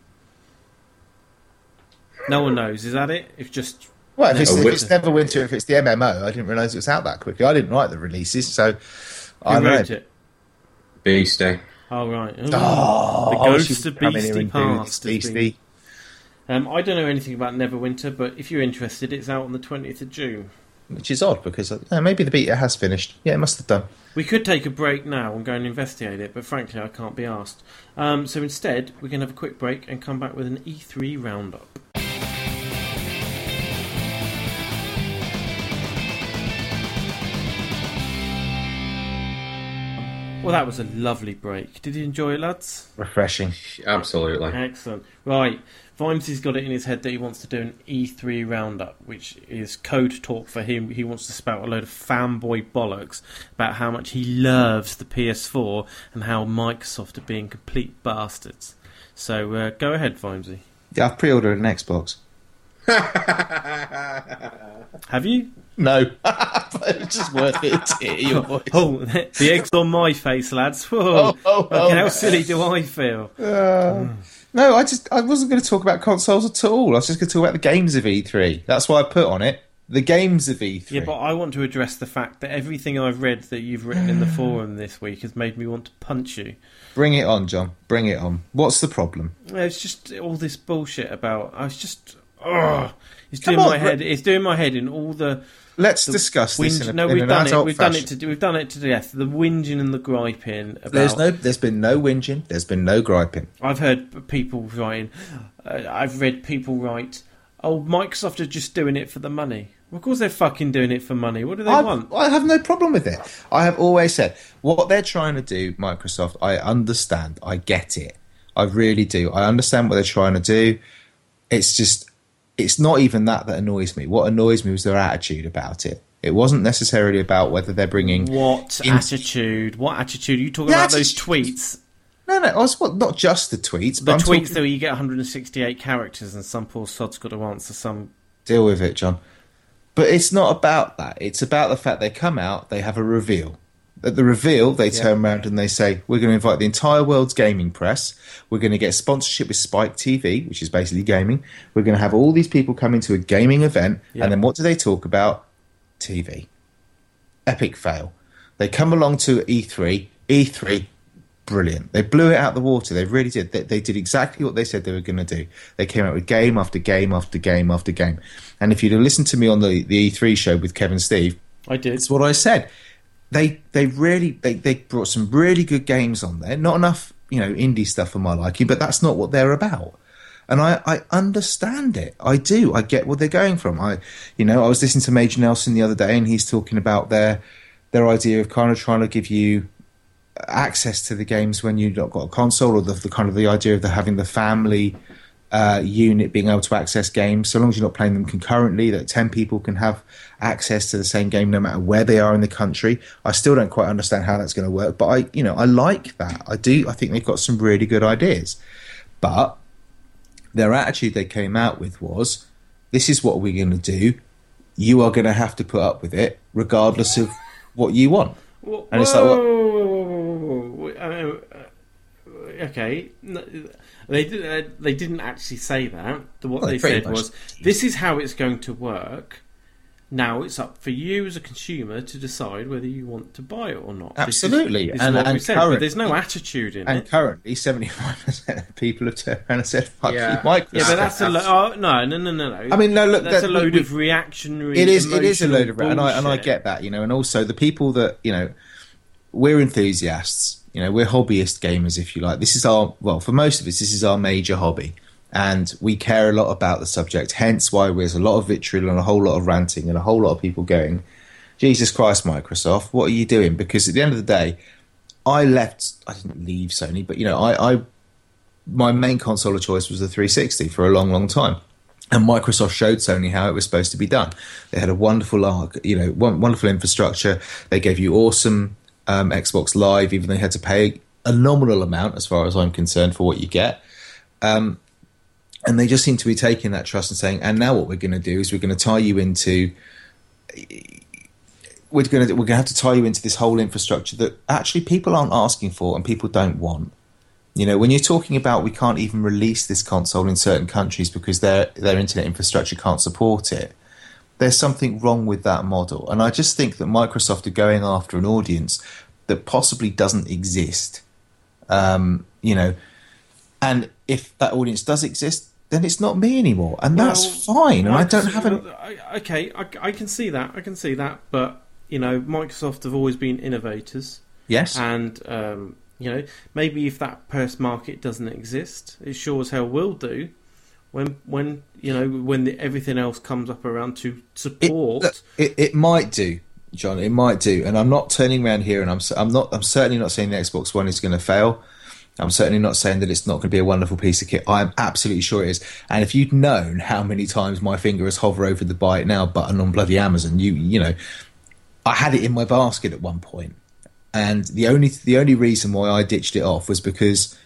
No one knows. Is that it? If just Well, if it's, No, if it's Neverwinter, if it's the MMO, I didn't realise it was out that quickly. I didn't write the releases, so I who don't wrote know. it? Beastie. Oh right. Ooh. Oh, The ghost of would come in here Beastie and Past this, Beastie. Um, I don't know anything about Neverwinter, but if you're interested, it's out on the twentieth of June. which is odd because uh, maybe the beta has finished. Yeah, it must have done. We could take a break now and go and investigate it, but frankly, I can't be asked. Um, so instead, we can have a quick break and come back with an E3 roundup. Well, that was a lovely break. Did you enjoy it, lads? Refreshing. Absolutely. Excellent. Right, Vimesy's got it in his head that he wants to do an E3 roundup, which is code talk for him. He wants to spout a load of fanboy bollocks about how much he loves the PS4 and how Microsoft are being complete bastards. So uh, go ahead, Vimesy. Yeah, I've pre-ordered an Xbox. Have you? No, but it's just worth it to hear your voice. Oh, the egg's on my face, lads. Whoa. Oh, oh, oh. How silly do I feel? Uh, no, I just I wasn't going to talk about consoles at all. I was just going to talk about the games of E3. That's why I put on it the games of E3. Yeah, but I want to address the fact that everything I've read that you've written in the forum this week has made me want to punch you. Bring it on, John. Bring it on. What's the problem? It's just all this bullshit about. I was just. Ugh, it's Come doing on, my head. It's doing my head in all the. Let's the discuss this whinge- in, a, no, in we've an done it. We've done it to. We've done it to death. The whinging and the griping about. There's no, there's been no whinging. There's been no griping. I've heard people writing. Uh, I've read people write. Oh, Microsoft are just doing it for the money. Well, of course they're fucking doing it for money. What do they I, want? I have no problem with it. I have always said what they're trying to do, Microsoft. I understand. I get it. I really do. I understand what they're trying to do. It's just, it's not even that that annoys me. What annoys me was their attitude about it. It wasn't necessarily about whether they're bringing. What In- attitude? What attitude? Are you talking The about those tweets? No, no. I was, well, not just the tweets, The I'm tweets talking, that you get 168 characters and some poor sod's got to answer some. deal with it, John. But it's not about that. It's about the fact they come out, they have a reveal. At the reveal, they turn around and they say, We're going to invite the entire world's gaming press. We're going to get sponsorship with Spike TV, which is basically gaming. We're going to have all these people come into a gaming event. Yeah. And then what do they talk about? TV. Epic fail. They come along to E3. E3, brilliant. They blew it out the water. They really did. They, they did exactly what they said they were going to do. They came out with game after game after game after game. And if you'd have listened to me on the, the E3 show with Kevin Steve, I did. it's what I said. They they really they, they brought some really good games on there. Not enough, you know, indie stuff for my liking, but that's not what they're about. And I, I understand it. I do. I get what they're going from. I you know, I was listening to Major Nelson the other day and he's talking about their their idea of kind of trying to give you access to the games when you've not got a console or the, the kind of the idea of the having the family uh, unit being able to access games so long as you're not playing them concurrently that 10 people can have access to the same game no matter where they are in the country i still don't quite understand how that's going to work but i you know i like that i do i think they've got some really good ideas but their attitude they came out with was this is what we're going to do you are going to have to put up with it regardless of what you want Whoa, And it's like. Uh, uh, okay, No, they did, uh, they didn't actually say that. The- What Well, they pretty said much. was, "This is how it's going to work." Now it's up for you as a consumer to decide whether you want to buy it or not. This is- Absolutely. this is And- what we and said, but current- there's no attitude in and it. And currently 75% of people have turned around and said fuck Yeah. you Microsoft Yeah, but that's a lo- oh, no, no, no, no, no. I mean, no, look, that's that- a load we- of reactionary. it is it is a load of emotional and I and I get that you know and also the people that you know we're enthusiasts you know we're hobbyist gamers if you like this is our well for most of us this is our major hobby and we care a lot about the subject hence why there's a lot of vitriol and a whole lot of ranting and a whole lot of people going Jesus Christ Microsoft what are you doing because at the end of the day I left I didn't leave Sony but you know I, I my main console of choice was the 360 for a long long time and Microsoft showed Sony how it was supposed to be done. They had a wonderful, arc, you know, wonderful infrastructure. They gave you awesome um, Xbox Live, even though you had to pay a nominal amount, as far as I'm concerned, for what you get. Um, and they just seem to be taking that trust and saying, and now what we're going to do is we're going to tie you into. We're going to we're going to have to tie you into this whole infrastructure that actually people aren't asking for and people don't want. You know, when you're talking about we can't even release this console in certain countries because their their internet infrastructure can't support it, there's something wrong with that model. And I just think that Microsoft are going after an audience that possibly doesn't exist. Um, you know, and if that audience does exist, then it's not me anymore, and that's fine. And I don't have any. Okay, I, I can see that. I can see that. But you know, Microsoft have always been innovators, Yes, and um, you know, maybe if that purse market doesn't exist, it sure as hell will do. When when you know when the, everything else comes up around to it, support. look, it it might do, John. It might do, and I'm not turning around here, and I'm I'm not I'm certainly not saying the Xbox One is going to fail. I'm certainly not saying that it's not going to be a wonderful piece of kit. I'm absolutely sure it is. And if you'd known how many times my finger has hovered over the buy it now button on bloody Amazon, you you know, I had it in my basket at one point, and the only the only reason why I ditched it off was because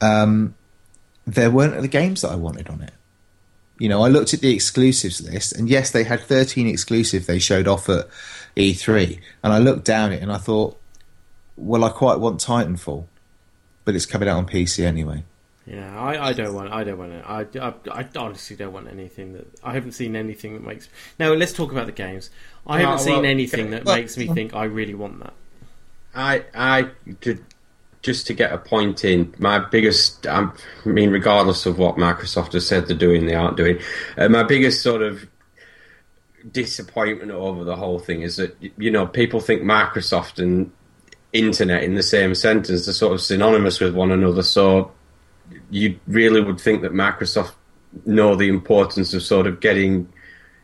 um, there weren't the games that I wanted on it. You know, I looked at the exclusives list, and yes, they had 13 exclusive they showed off at E3, and I looked down it and I thought, well, I quite want Titanfall, but it's coming out on PC anyway. Yeah, I, I don't want. I don't want it. I, I, I honestly don't want anything that. I haven't seen anything that makes. Now let's talk about the games. I Oh, haven't seen well, anything that well- makes me mm. think I really want that. I, I, to, just to get a point in, my biggest, um, I mean, regardless of what Microsoft has said they're doing, they aren't doing. Uh, my biggest sort of disappointment over the whole thing is that you know people think Microsoft and internet in the same sentence are sort of synonymous with one another. So you really would think that Microsoft know the importance of sort of getting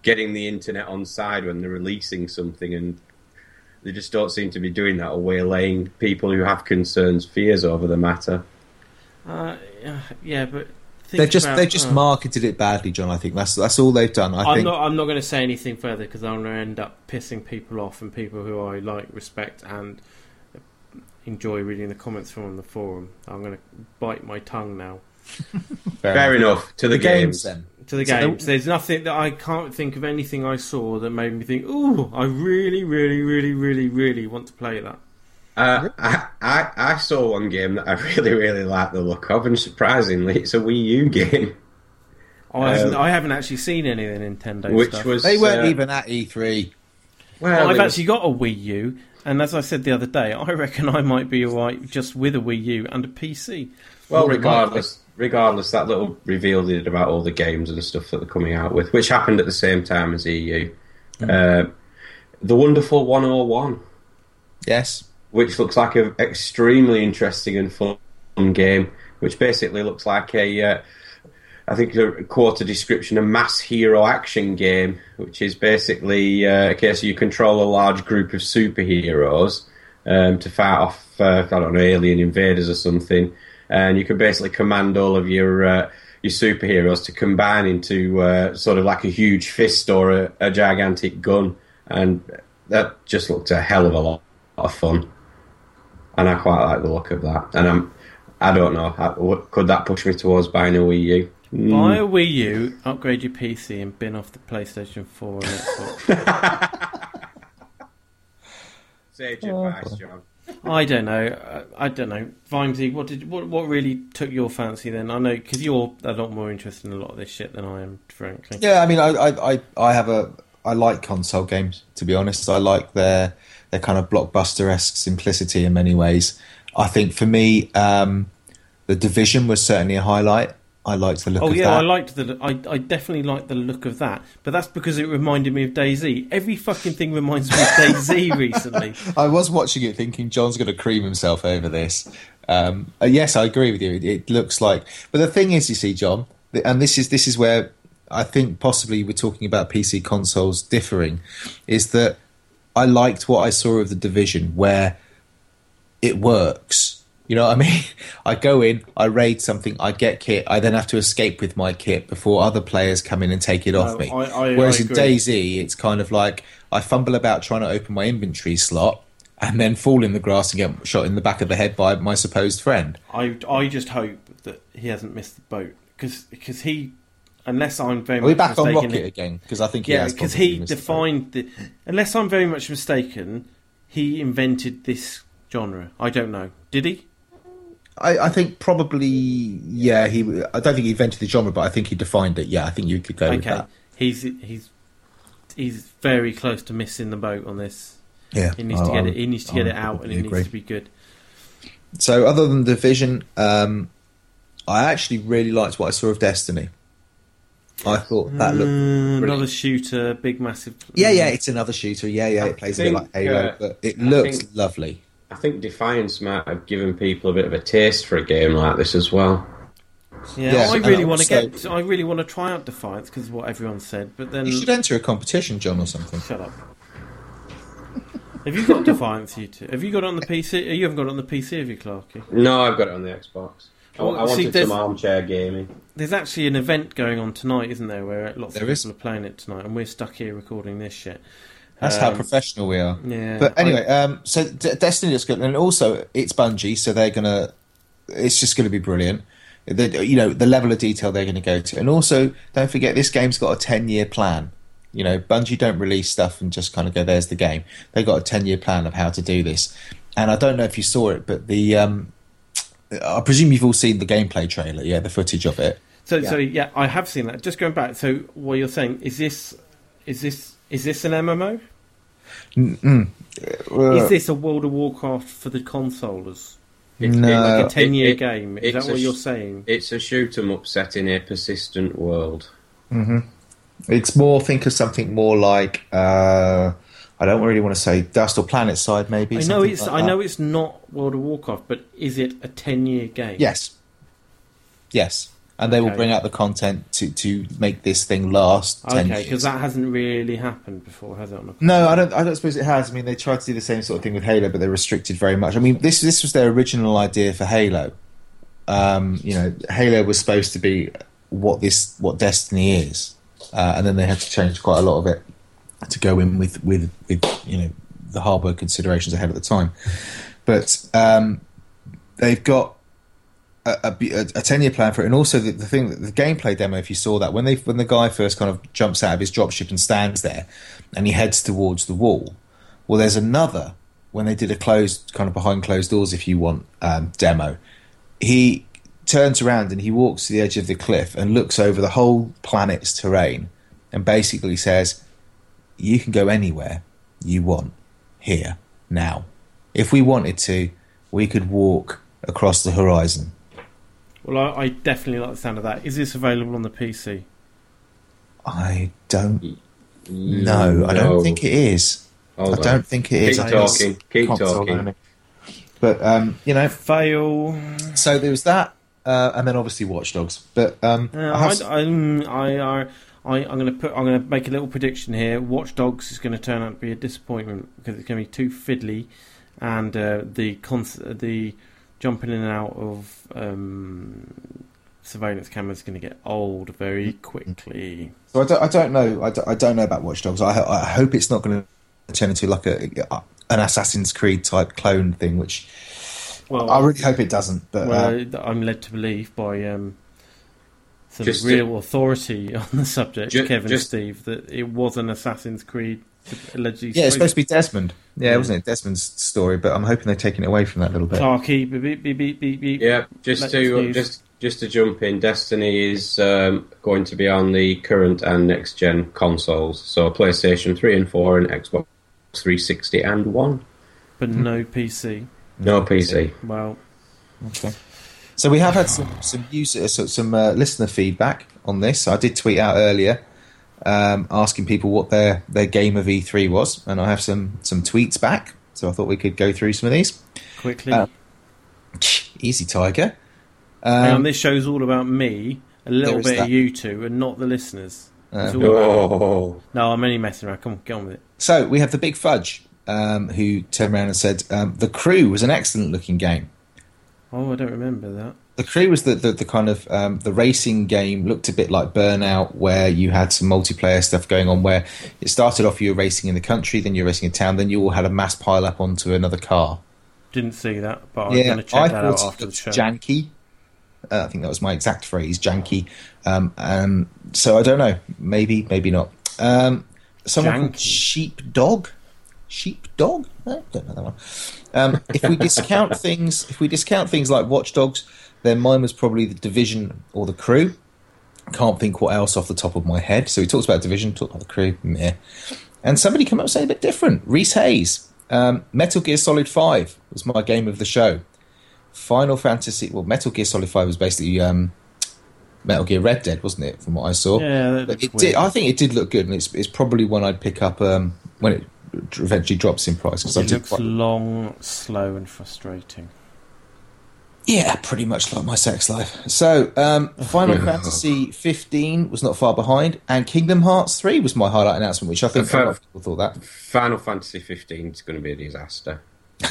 getting the internet on side when they're releasing something and they just don't seem to be doing that or waylaying people who have concerns, fears over the matter. Uh, yeah, yeah, but They've just about- they've just uh, marketed it badly, John. I think that's that's all they've done. I I'm think not. I'm not going to say anything further because I'm going to end up pissing people off and people who I like, respect, and enjoy reading the comments from on the forum. I'm going to bite my tongue now. Fair enough. To the, The games games. then. To the So the- games, there's nothing that I can't think of anything I saw that made me think, "Ooh, I really, really, really, really, really want to play that." Uh, I, I I saw one game that I really really like the look of, and surprisingly, it's a Wii U game, I, haven't, Um, I haven't actually seen any of the Nintendo which stuff. was They weren't uh, even at E E3. Well, I've was- actually got a Wii U, and as I said the other day, I reckon I might be alright just with a Wii U and a PC. Well, More regardless, regardless, that little reveal they did about all the games and stuff that they're coming out with, which happened at the same time as EU. Uh, the wonderful 101, Yes, which looks like an extremely interesting and fun game, which basically looks like a, uh, I think a quarter description, a mass hero action game, which is basically uh, a case you control a large group of superheroes um, to fight off, uh, I don't know, alien invaders or something, and you can basically command all of your uh, your superheroes to combine into uh, sort of like a huge fist or a, a gigantic gun, and that just looked a hell of a lot of fun and I quite like the look of that. And I'm, I don't know, how- what- could that push me towards buying a Wii U? Mm. Buy a Wii U, upgrade your PC, and bin off the PlayStation 4 and Xbox. Sage advice, John. I don't know. uh, I don't know. Vimesy, what did what what really took your fancy then? I know because you're a lot more interested in a lot of this shit than I am, frankly. Yeah, I mean, I, I, I, I have a, I like console games. To be honest, I like their their kind of blockbuster esque simplicity in many ways. I think for me, um, the Division was certainly a highlight. I liked the look Oh of yeah, that. I liked the. I, I definitely liked the look of that, but that's because it reminded me of DayZ. Every fucking thing reminds me of DayZ recently. I was watching it thinking John's going to cream himself over this. Um, uh, yes, I agree with you. It, it looks like, but the thing is, you see, John, and this is this is where I think possibly we're talking about PC consoles differing, is that I liked what I saw of the division where it works. You know what I mean? I go in, I raid something, I get kit, I then have to escape with my kit before other players come in and take it off me. I- I- Whereas I in. DayZ, it's kind of like I fumble about trying to open my inventory slot and then fall in the grass and get shot in the back of the head by my supposed friend. I I just hope that he hasn't missed the boat because he, unless I'm very Are we back on Rocket again? Because I think he yeah, has because he defined the. Unless I'm very much mistaken, he invented this genre. I don't know. Did he? I, I think probably yeah. He I don't think he invented the genre, but I think he defined it. Yeah, I think you could go with okay, that. he's he's he's very close to missing the boat on this. Yeah, He needs I- to get would- it. He needs to get would it out, and probably it agree. needs to be good. So other than Division, um, I actually really liked what I saw of Destiny. I thought that looked. Mm, another shooter, big, massive. Yeah, yeah, it's another shooter. Yeah, yeah, it plays a bit like Halo, uh, but it looks think- lovely. I think Defiance might have given people a bit of a taste for a game like this as well. Yeah, Yeah, I really want to also- get. I really want to try out Defiance because of what everyone said. But then, You should enter a competition, John, or something. shut up. have you got Defiance? You two? Have you got it on the PC? You haven't got it on the PC, have you, Clarky? No, I've got it on the Xbox. I, Well, I see, wanted there's- some armchair gaming. There's actually an event going on tonight, isn't there? Where lots of There people is. are playing it tonight, and we're stuck here recording this shit. That's how Um, professional we are. Yeah, But I- anyway, um, so D- Destiny looks good, and also it's Bungie, so they're gonna. It's just going to be brilliant. The, you know the level of detail they're going to go to, and also don't forget this game's got a ten-year plan. You know, Bungie don't release stuff and just kind of go, "There's the game." They got a ten-year plan of how to do this, and I don't know if you saw it, but the um, I presume you've all seen the gameplay trailer, yeah, the footage of it. So, so yeah, I have seen that. Just going back, so what you're saying is this, is this, is this an MMO? Mm-mm. is this a World of Warcraft for the consolers? It- No. Like a Uh, ten-year it- it- game? Is that what a you're saying? It's a shoot 'em up set in a persistent world. It's more think of something more like uh, I don't really want to say Dust or PlanetSide, maybe. I know it's, like I that. know it's not World of Warcraft, but is it a ten-year game? Yes, yes, and they will bring out the content to to make this thing last. 10 Okay, because that hasn't really happened before, has it? On No, I don't. I don't suppose it has. I mean, they tried to do the same sort of thing with Halo, but they're restricted very much. I mean, this this was their original idea for Halo. Um, you know, Halo was supposed to be what this what Destiny is, uh, and then they had to change quite a lot of it to go in with with with you know the hardware considerations ahead at the time. But um, they've got a, a, a ten year plan for it, and also the, the thing, the gameplay demo. If you saw that when they when the guy first kind of jumps out of his dropship and stands there, and he heads towards the wall. Well, there's another when they did a closed kind of behind closed doors, if you want, um, demo. He turns around and he walks to the edge of the cliff and looks over the whole planet's terrain, and basically says, "You can go anywhere you want here now. If we wanted to, we could walk across the horizon." Well, I, I definitely like the sound of that. Is this available on the PC? I don't know. I don't think it is. Hold I on. don't think it is. Keep I think talking, keep talking. But um, you know, Fail. so there was that, uh, and then obviously Watch Dogs. But um, Uh, I have, I, I'm, I, I, I, I'm going to put. I'm going to make a little prediction here. Watch Dogs is going to turn out to be a disappointment because it's going to be too fiddly, and uh, the cons- the jumping in and out of um, surveillance cameras is going to get old very quickly. so I don't, I don't know. I don't, I don't know about Watch Dogs. I, ho- I hope it's not going to turn into like a, an Assassin's Creed type clone thing, which Well, I really hope it doesn't. But uh, I'm led to believe by um, some Just to- real authority on the subject, Ju- Kevin just- Steve, that it was an Assassin's Creed allegedly. yeah, it's supposed to be Desmond. Yeah, Yeah. wasn't it Desmond's story? But I'm hoping they're taking it away from that a little bit. Clarky, beep, beep, beep, beep, beep, beep. Yeah, just Let's to news. just just to jump in, Destiny is um, going to be on the current and next gen consoles, so PlayStation Three and Four and Xbox 360 and One. but no PC. No PC. Well, Okay. So we have had some some user so, some uh, listener feedback on this. I did tweet out earlier um, asking people what their their game of E3 was, and I have some some tweets back. So I thought we could go through some of these. quickly. Uh, Easy, Tiger. Hang on, Um, this show's all about me, a little bit that. of you two, and not the listeners. It's Uh, all about- Oh, No, I'm only messing around. Come on, get on with it. so we have the Big Fudge, um, who turned around and said um, the Crew was an excellent looking game. Oh, I don't remember that. The Crew was the, the, the kind of um, the racing game looked a bit like Burnout, where you had some multiplayer stuff going on. Where it started off you were racing in the country, then you're racing in town, then you all had a mass pile up onto another car. Didn't see that, but I'm yeah, going to check I that out after the show. janky. Uh, I think that was my exact phrase, janky. Um, um, so I don't know, maybe, maybe not. Um, someone. Sheepdog. Sheepdog? I don't know that one. Um, if we discount things, if we discount things like Watch Dogs, then mine was probably the Division or the Crew. Can't think what else off the top of my head. So he talks about Division, talked about the Crew, meh. And somebody came up and said a bit different. Reese Hayes, um, Metal Gear Solid Five was my game of the show. Final Fantasy, well, Metal Gear Solid Five was basically um, Metal Gear Red Dead, wasn't it? From what I saw, Yeah, that But looks it weird. did, I think it did look good, and it's it's probably one I'd pick up um, when it eventually drops in price because I did looks quite, long, slow, and frustrating. Yeah, pretty much like my sex life. So, um, Final Fantasy 15 was not far behind, and Kingdom Hearts 3 was my highlight announcement, which I think a lot of people thought that. Final Fantasy 15 is going to be a disaster.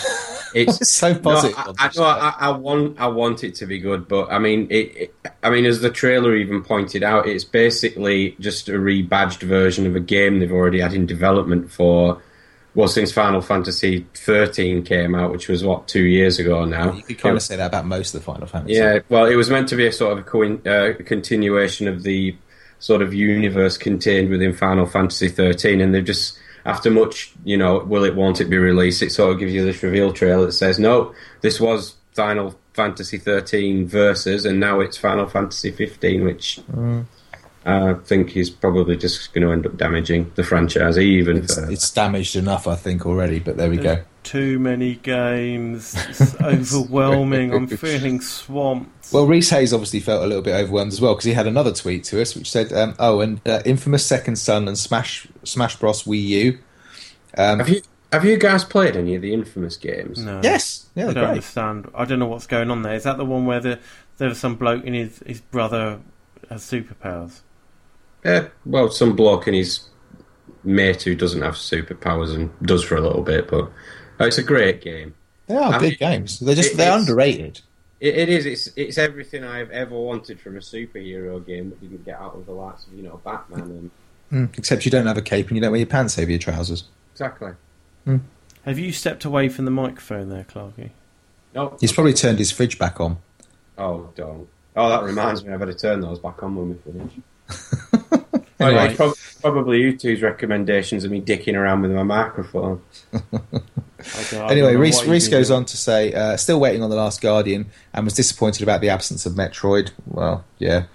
It's so positive. No, I, I, no. I, I want I want it to be good, but I mean, it, it, I mean, as the trailer even pointed out, it's basically just a rebadged version of a game they've already had in development for. Well, since Final Fantasy 13 came out, which was what two years ago now. you could kind of say that about most of the Final Fantasy. Yeah, well, it was meant to be a sort of a coin, uh, continuation of the sort of universe contained within Final Fantasy 13, and they've just, after much, you know, will it, won't it be released, it sort of gives you this reveal trailer that says, no, this was Final Fantasy 13 versus, and now it's Final Fantasy 15, which I think he's probably just going to end up damaging the franchise even It's, further. it's damaged enough, I think, already, but there we go. Too many games. It's overwhelming. I'm feeling swamped. Well, Reese Hayes obviously felt a little bit overwhelmed as well because he had another tweet to us which said, um, "Oh, and uh, Infamous Second Son and Smash Smash Bros Wii U." Um, have you have you guys played any of the Infamous games? no. yes, yeah, I don't great. understand. I don't know what's going on there. Is that the one where the, there was some bloke and his, his brother has superpowers? Uh, well, some bloke and his mate who doesn't have superpowers and does for a little bit, but uh, it's a great game. They are Have good you- games. They're just It- they're underrated. It, it is. It's it's everything I've ever wanted from a superhero game that didn't get out of the likes of you know Batman and Mm, except you don't have a cape and you don't wear your pants over your trousers. exactly. Have you stepped away from the microphone there, Clarky? No. He's probably turned his fridge back on. Oh, don't. Oh, that reminds me. I better turn those back on when we finish. Anyway. Anyway, prob- probably you two's recommendations of me dicking around with my microphone. I don't- I Anyway, Reese, Reese goes on to say, uh, still waiting on The Last Guardian and was disappointed about the absence of Metroid. Well, yeah.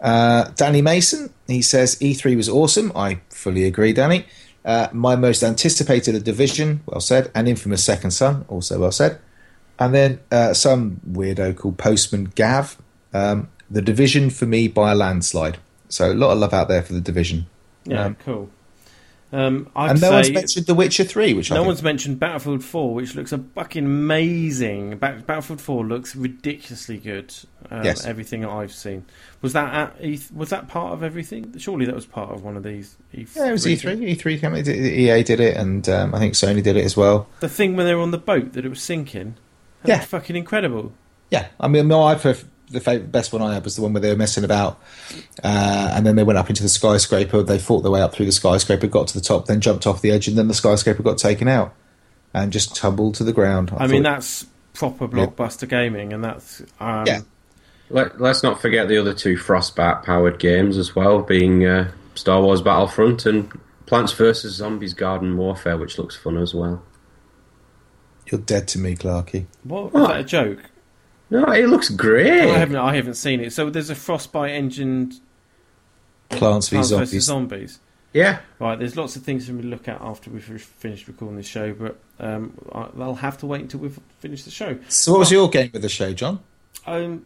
Uh, Danny Mason, he says, E3 was awesome. I fully agree, Danny. Uh, my most anticipated a Division, well said, and Infamous Second Son, also well said. And then uh, some weirdo called Postman Gav, um, The Division for me by a landslide. So a lot of love out there for The Division. Yeah, Um, cool. Um, and no one's mentioned The Witcher 3, which no think one's mentioned Battlefield 4, which looks a fucking amazing. Battlefield 4 looks ridiculously good. Um, Yes. everything I've seen was that at E- was that part of everything? Surely that was part of one of these. E- Yeah, it was E E3. E3 came, EA did it, and um, I think Sony did it as well. The thing when they were on the boat that it was sinking. Yeah. was fucking incredible. Yeah, I mean, I pref- the fav- best one I had was the one where they were messing about, uh, and then they went up into the skyscraper. They fought their way up through the skyscraper, got to the top, then jumped off the edge, and then the skyscraper got taken out and just tumbled to the ground. I, mean, that's proper blockbuster gaming, and that's um, Yeah. Let, let's not forget the other two Frostbite powered games as well, being uh, Star Wars Battlefront and Plants vs Zombies Garden Warfare, which looks fun as well. you're dead to me, Clarky. What was What? that a joke? No, it looks great. I haven't. I haven't seen it. So there's a Frostbite engined Plants v Plants vs Zombies. Zombies. Yeah, Right, there's lots of things for me to look at after we've finished recording this show, but um, I- I'll have to wait until we've finished the show. So, what was your game with the show, John? Um,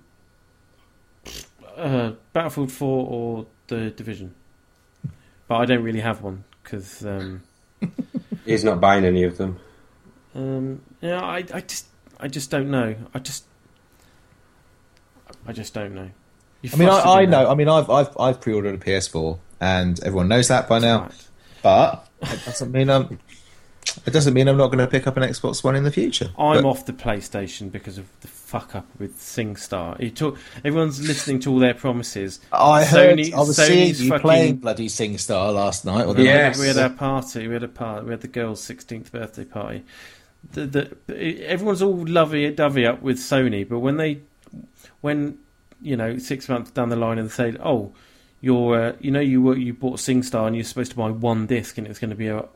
uh, Battlefield 4 or The Division. But I don't really have one, because, um, he's not buying any of them. um, yeah, I, I just, I just don't know. I just, I just don't know. You I mean, I, I know. I mean, I've I've I've pre-ordered a PS4, and everyone knows that by now. Right. But it doesn't mean I'm. It doesn't mean I'm not going to pick up an Xbox One in the future. I'm But- off the PlayStation because of the fuck up with SingStar. You talk, everyone's listening to all their promises. I heard. Sony- I was Sony's seeing you fucking- playing bloody SingStar last night. Or the Yeah. night Yes. We had our party. We had a party. We had the girls' sixteenth birthday party. The, the, everyone's all lovey dovey up with Sony, but when they, when you know, six months down the line, and they say, "Oh, you're, uh, you know, you were, you bought SingStar and you're supposed to buy one disc, and it's going to be a,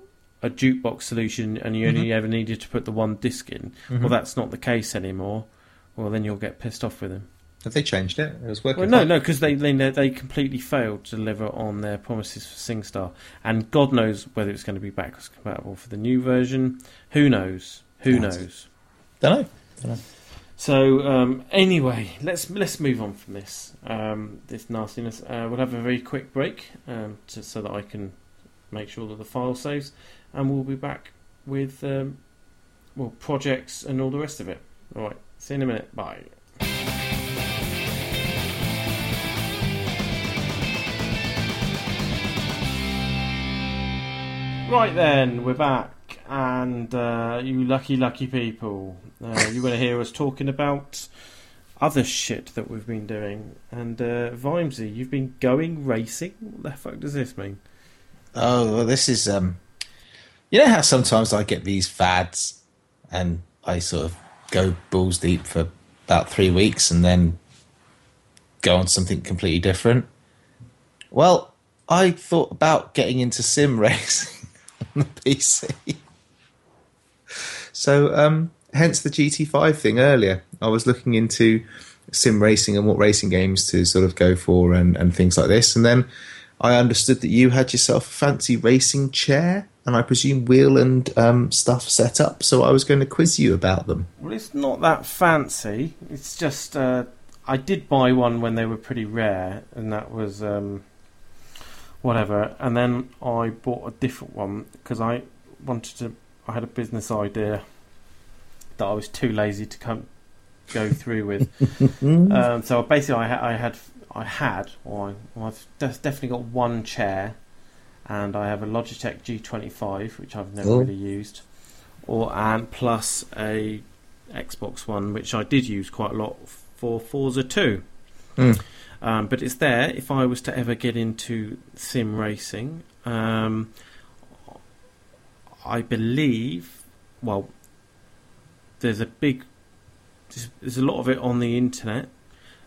a jukebox solution, and you only ever needed to put the one disc in." Well, that's not the case anymore. Well, then you'll get pissed off with them. Have they changed it? It was working. Well, no, no, because they, they they completely failed to deliver on their promises for SingStar, and God knows whether it's going to be backwards compatible for the new version. Who knows? Who knows? Don't know. So um, anyway, let's let's move on from this um, this nastiness. Uh, we'll have a very quick break um, to, so that I can make sure that the file saves, and we'll be back with um, well projects and all the rest of it. All right, see you in a minute. Bye. Right then, we're back, and uh, you lucky, lucky people, uh, you're going to hear us talking about other shit that we've been doing. And uh, Vimesy, you've been going racing. What the fuck does this mean? Oh, well, this is um, you know how sometimes I get these fads, and I sort of go balls deep for about three weeks, and then go on something completely different. Well, I thought about getting into sim racing on the PC. So, um, hence the GT5 thing earlier. I was looking into sim racing and what racing games to sort of go for and, and things like this. And then I understood that you had yourself a fancy racing chair and I presume wheel and um, stuff set up. So I was going to quiz you about them. Well, it's not that fancy. It's just uh, I did buy one when they were pretty rare, and that was um, whatever. And then I bought a different one because I wanted to. I had a business idea that I was too lazy to come go through with. um, so basically, I, ha- I had I had, or I, I've de- definitely got one chair, and I have a Logitech G25, which I've never Oh. really used, or and plus a Xbox One, which I did use quite a lot for Forza 2. Hmm. Um, but it's there if I was to ever get into sim racing. Um, I believe, well, there's a big, there's, a lot of it on the internet.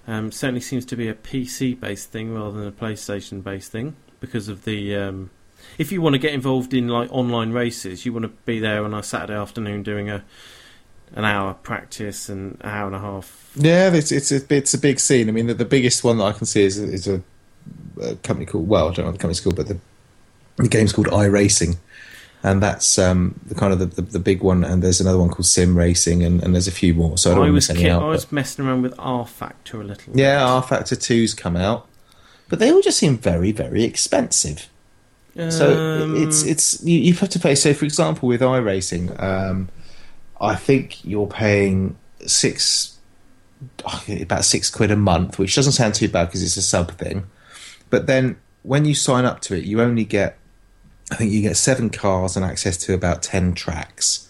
Um, certainly seems to be a PC based thing rather than a PlayStation based thing because of the. Um, if you want to get involved in like online races, you want to be there on a Saturday afternoon doing a an hour practice and an hour and a half. Yeah, it's it's a it's a big scene. I mean, the, the biggest one that I can see is is a, a company called well, I don't know what the company's called, but the the game's called iRacing, and that's um, the kind of the, the, the big one. And there's another one called Sim Racing, and, and there's a few more. So I don't I was miss any out. I but- was messing around with rFactor a little. Yeah, rFactor 2's come out, but they all just seem very, very expensive. So Um, it's it's you, you have to pay. So for example, with iRacing, um, I think you're paying six about six quid a month, which doesn't sound too bad because it's a sub thing. But then when you sign up to it, you only get I think you get seven cars and access to about ten tracks,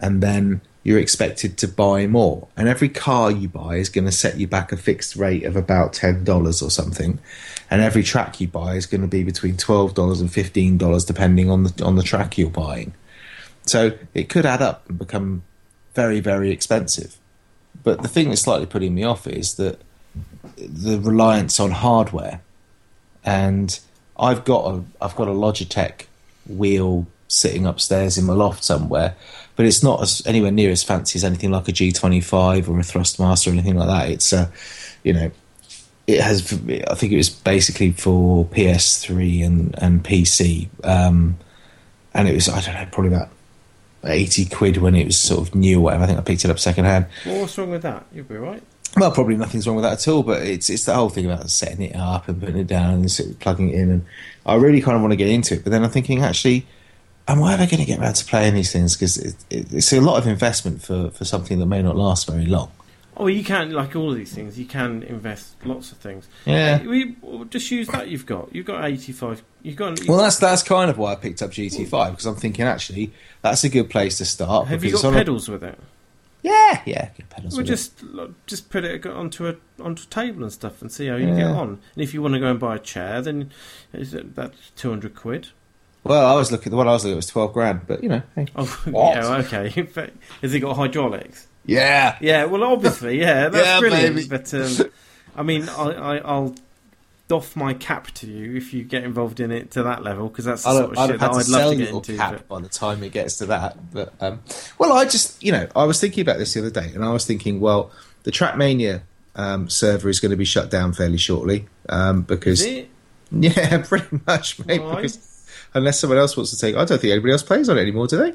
and then you're expected to buy more. And every car you buy is going to set you back a fixed rate of about ten dollars or something. And every track you buy is going to be between twelve dollars and fifteen dollars, depending on the on the track you're buying. So it could add up and become very very expensive. But the thing that's slightly putting me off is that the reliance on hardware, and I've got a I've got a Logitech wheel sitting upstairs in my loft somewhere, but it's not as anywhere near as fancy as anything like a G25 or a Thrustmaster or anything like that. It's a, you know, it has. I think it was basically for PS3 and and PC, um, and it was I don't know probably about. 80 quid when it was sort of new or whatever. I think I picked it up second hand. Well, what's wrong with that? You'll be right. Well, probably nothing's wrong with that at all, but it's it's the whole thing about setting it up and putting it down and sort of plugging it in. And I really kind of want to get into it, but then I'm thinking, actually, am I ever going to get around to playing these things? Because it, it, it's a lot of investment for, for something that may not last very long. Oh, you can like all of these things. You can invest lots of things. Yeah. Uh, we well, just use that you've got. You've got eighty-five. You've got. Well, that's that's kind of why I picked up GT5 because I'm thinking actually that's a good place to start. Have you got on a- pedals with it? Yeah, yeah. Well, with it. just just put it onto a onto a table and stuff, and see how you get on. And if you want to go and buy a chair, then is it, that's two hundred quid. Well, I was looking. The one I was looking at was twelve grand, but you know, hey. Oh, yeah, okay. But Has it got hydraulics? yeah, Yeah, well, obviously, yeah, that's Yeah, brilliant. baby. But um, I mean, I, I, I'll doff my cap to you if you get involved in it to that level because that's the I'd, sort of I'd shit that I'd love to get into. cap but- by the time it gets to that. But um, well, I just you know I was thinking about this the other day, and I was thinking, well, the Trackmania um, server is going to be shut down fairly shortly um, because yeah, pretty much, mate. Because unless someone else wants to take, I don't think anybody else plays on it anymore, do they?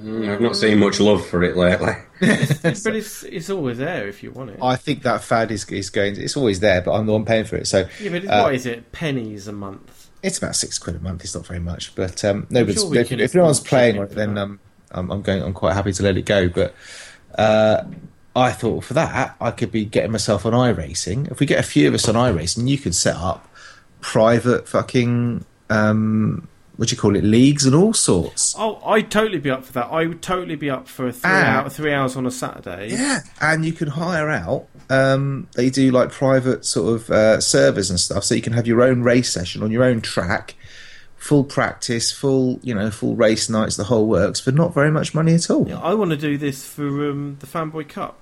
Mm, I've not seen much love for it lately. but it's it's always there if you want it. I think that fad is, is going. It's always there, but I'm the one paying for it. So yeah, but uh, what is it? Pennies a month. it's about six quid a month. It's not very much, but um, no. But sure we if, if no one's playing it, then um, I'm, I'm going. I'm quite happy to let it go. But uh, I thought for that I could be getting myself on iRacing. If we get a few of us on iRacing, you can set up private fucking um, what do you call it, leagues and all sorts. Oh, I'd totally be up for that. I would totally be up for a three Ah. hour, three hours on a Saturday. Yeah, and you can hire out. Um, they do like private sort of uh, servers and stuff, so you can have your own race session on your own track, full practice, full you know, full race nights, the whole works for not very much money at all. Yeah, I want to do this for um, the Fanboy Cup,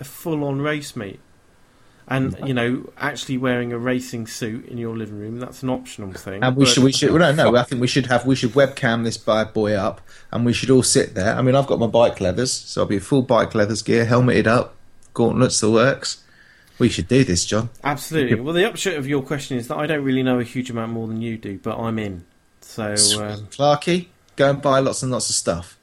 a full-on race meet, and you know, actually wearing a racing suit in your living room. That's an optional thing. And we but- should, we should, well, no, no, I think we should have, we should webcam this bad boy up, and we should all sit there. I mean, I've got my bike leathers, so I'll be full bike leathers gear, helmeted up, gauntlets, the works. We should do this, John. Absolutely. Well, the upshot of your question is that I don't really know a huge amount more than you do, but I'm in. So um, Clarky, go and buy lots and lots of stuff.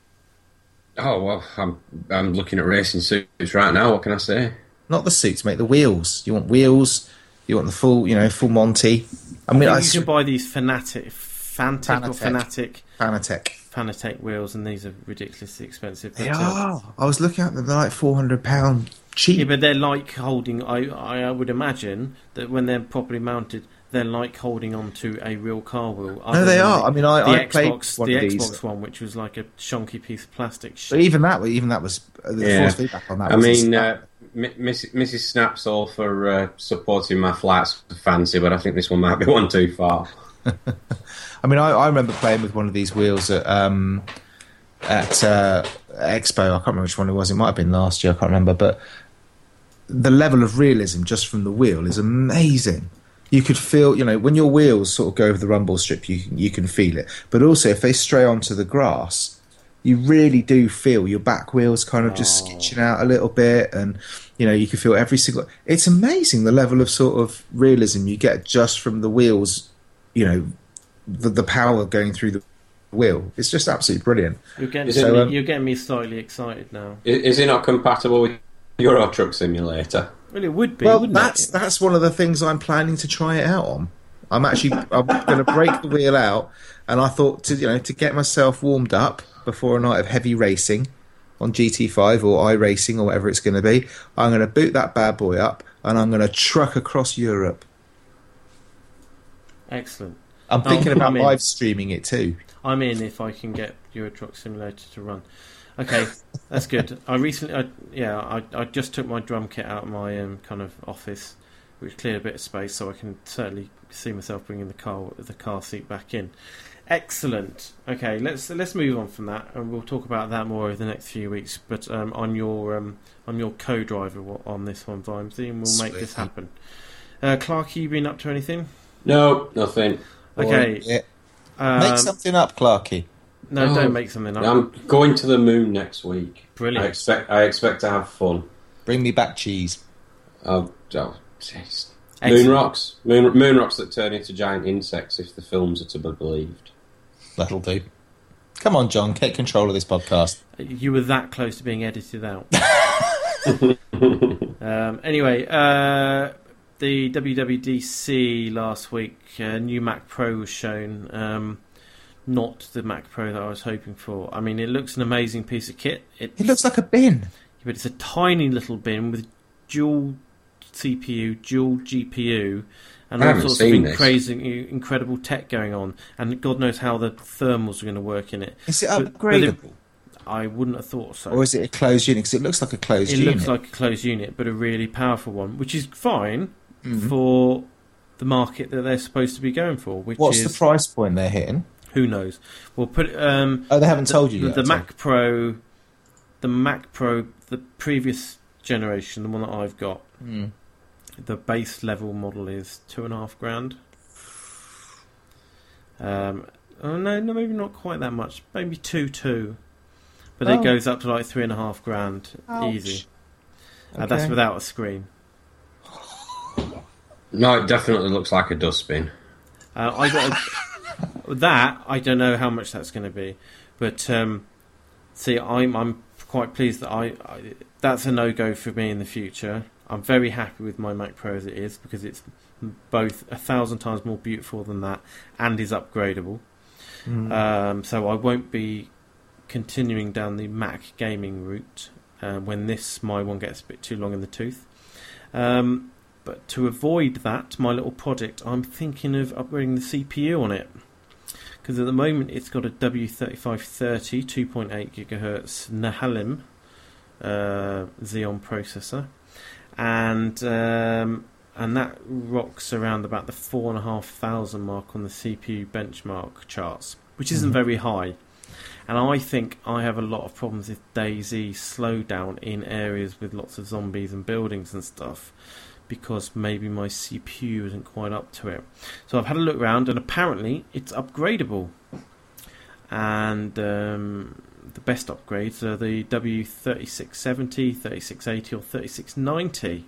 Oh well, I'm I'm looking at racing suits right now. What can I say? Not the suits, mate. The wheels. You want wheels. You want the full, you know, full Monty. I mean, I I, think you can buy these fanatic, Fantic or Fanatec. Fanatic, Fanatec. Fanatec wheels, and these are ridiculously expensive. They are. I was looking at them. They're like four hundred pound cheap. Yeah, but they're like holding. I, I I would imagine that when they're properly mounted, they're like holding onto a real car wheel. no, they are. The, I mean, I, the I played Xbox, one the of these. Xbox one, which was like a shonky piece of plastic. But even that, even that was uh, the Yeah. force feedback on that. I was mean, a- uh, Mrs. Snaps all for uh, supporting my flights fancy, but I think this one might be one too far. I mean, I, I remember playing with one of these wheels at um, at uh, Expo. I can't remember which one it was. It might have been last year. I can't remember. But the level of realism just from the wheel is amazing. You could feel, you know, when your wheels sort of go over the rumble strip, you you can feel it. But also, if they stray onto the grass, you really do feel your back wheels kind of just Oh. skitching out a little bit, and you know, you can feel every single. It's amazing the level of sort of realism you get just from the wheels. You know, the, the power going through the wheel. It's just absolutely brilliant. You're getting, Is it- me, um, you're getting me slightly excited now. Is, is it not compatible with Euro Truck Simulator? Well, it would be. well, wouldn't that's it? that's one of the things I'm planning to try it out on. I'm actually I'm going to break the wheel out, and I thought to you know to get myself warmed up before a night of heavy racing on GT5 or iRacing or whatever it's going to be. I'm going to boot that bad boy up, and I'm going to truck across Europe. excellent. I'm Oh, thinking about I'm live streaming it too. I'm in if I can get Euro Truck Simulator to run. Okay, that's good. I recently, I, yeah, I, I just took my drum kit out of my um, kind of office, which cleared a bit of space, so I can certainly see myself bringing the car the car seat back in. Excellent. Okay, let's let's move on from that, and we'll talk about that more over the next few weeks. But um, on your um, on your co-driver on this one, Vimesy, and we'll make this happen. Uh, Clark, you been up to anything? No, nothing. Okay. Yeah. Um, Make something up, Clarky. no, Oh, don't make something up. I'm going to the moon next week. Brilliant. I expect I expect to have fun. Bring me back cheese. Oh, oh jeez. Excellent. Moon rocks, moon, moon rocks that turn into giant insects if the films are to be believed. That'll do. Come on, John. Take control of this podcast. You were that close to being edited out. um, anyway, uh, the WWDC last week, uh, new Mac Pro was shown. Um, not the Mac Pro that I was hoping for. I mean, it looks an amazing piece of kit. It, It looks like a bin. but it's a tiny little bin with dual CPU, dual GPU, and I all haven't sorts of seen this. crazy, incredible tech going on. And God knows how the thermals are going to work in it. Is it But- but it- I wouldn't have thought so. Or is it a closed unit? Because it looks like a closed it unit. It looks like a closed unit, but a really powerful one, which is fine Mhm. for the market that they're supposed to be going for. Which What's is the price point they're hitting? who knows? We'll put um, Oh, they haven't the, told you the, yet. the have Mac Pro, the Mac Pro, the previous generation, the one that I've got. Mm. The base level model is two and a half grand. Um, oh no, no, maybe not quite that much. Maybe two, two. But Oh. it goes up to like three and a half grand Ouch. easy. Uh, that's without a screen. No, it definitely looks like a dustbin. Uh, I got a, that. I don't know how much that's going to be, but um, see, I'm I'm quite pleased that I, I that's a no go for me in the future. I'm very happy with my Mac Pro as it is because it's both a thousand times more beautiful than that and is upgradable. Mm. Um, so I won't be continuing down the Mac gaming route uh, when this my one gets a bit too long in the tooth. Um, but to avoid that, my little project, I'm thinking of upgrading the CPU on it because at the moment it's got a W3530 2.8 gigahertz Nehalem uh, Xeon processor, and um, and that rocks around about the four and a half thousand mark on the CPU benchmark charts, which isn't Mhm. very high. And I think I have a lot of problems with DayZ slowdown in areas with lots of zombies and buildings and stuff because maybe my CPU isn't quite up to it. So I've had a look around and apparently it's upgradable. And um, the best upgrades are the W3670, 3680, or 3690.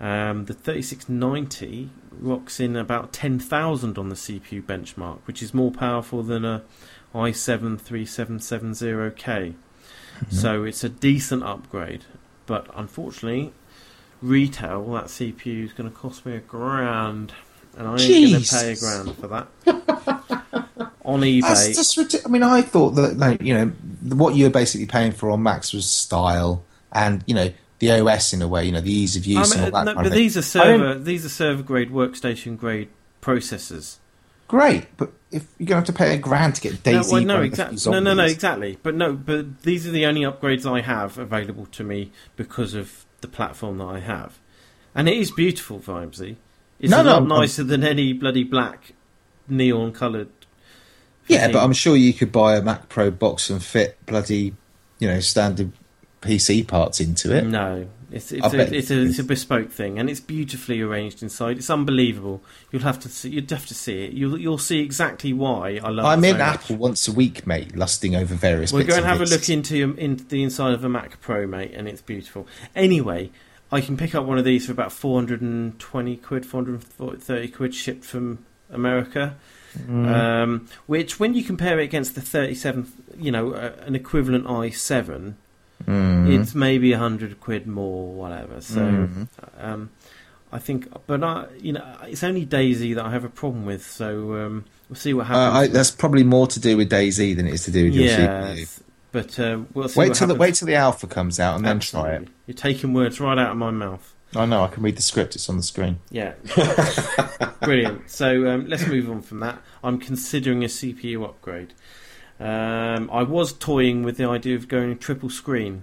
Um, the 3690 rocks in about 10,000 on the CPU benchmark, which is more powerful than a i7 3770K. So it's a decent upgrade, but unfortunately, retail that CPU is going to cost me a grand, and I ain't going to pay a grand for that. On eBay, That's just ridiculous. I mean, I thought that like, you know what you were basically paying for on Macs was style and you know the OS in a way, you know the ease of use I mean, and all that no, kind but of thing. these are server these are server grade workstation grade processors. Great, but if you're going to have to pay a grand to get No, well, no, exactly. No, no, no, exactly. But no, but these are the only upgrades I have available to me because of the platform that I have, and it is beautiful, Vimesy. It's No, a no, lot I'm- nicer than any bloody black neon coloured. Yeah, but I'm sure you could buy a Mac Pro box and fit bloody, you know, standard PC parts into it. No, it's it's a, it's a it's a bespoke thing, and it's beautifully arranged inside. It's unbelievable. You'll have to see. You'd have to see it. You'll you'll see exactly why I love. I'm it in so much. Apple once a week, mate, lusting over various. We're bits go and have a look into your, into the inside of a Mac Pro, mate, and it's beautiful. Anyway, I can pick up one of these for about 420 quid, 430 quid shipped from America. Mm. Um, which, when you compare it against the 37, you know, uh, an equivalent i7, Mm. it's maybe 100 quid more, whatever. So, Mhm. um, I think, but I, you know, it's only DayZ that I have a problem with. So um, we'll see what Uh, I, happens. that's probably more to do with DayZ than it is to do with your yeah, CPU. but uh, we'll see Wait till the wait till the alpha comes out and then try it. You're taking words right out of my mouth. I know I can read the script; it's on the screen. Yeah. Brilliant. So um, let's move on from that. I'm considering a CPU upgrade. Um, I was toying with the idea of going triple screen.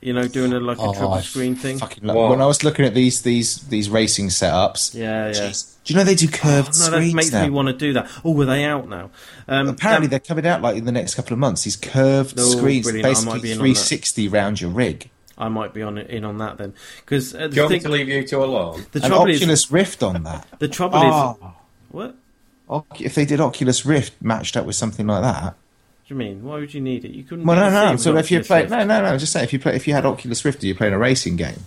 You know, doing a like a triple Oh, I screen thing. Fucking love- when I was looking at these these these racing setups, Yeah, yeah. jeez, do you know they do Oh, curved no, that screens makes now? me want to do that. Oh, were they out now? Um, Apparently, that- they're coming out like in the next couple of months. These curved Oh, screens, brilliant. Basically be in on that. 360 round your rig. I might be on in on that then, because uh, Do you the, want me thing, to leave you two alone? the An trouble is Oculus Rift on that. the trouble is Oh, what? If they did Oculus Rift matched up with something like that. What do you mean? Why would you need it? You couldn't. Well, no, no. So if you play, Rift. no, no, no. Just say if you play, if you had Oculus Rift and you're playing a racing game,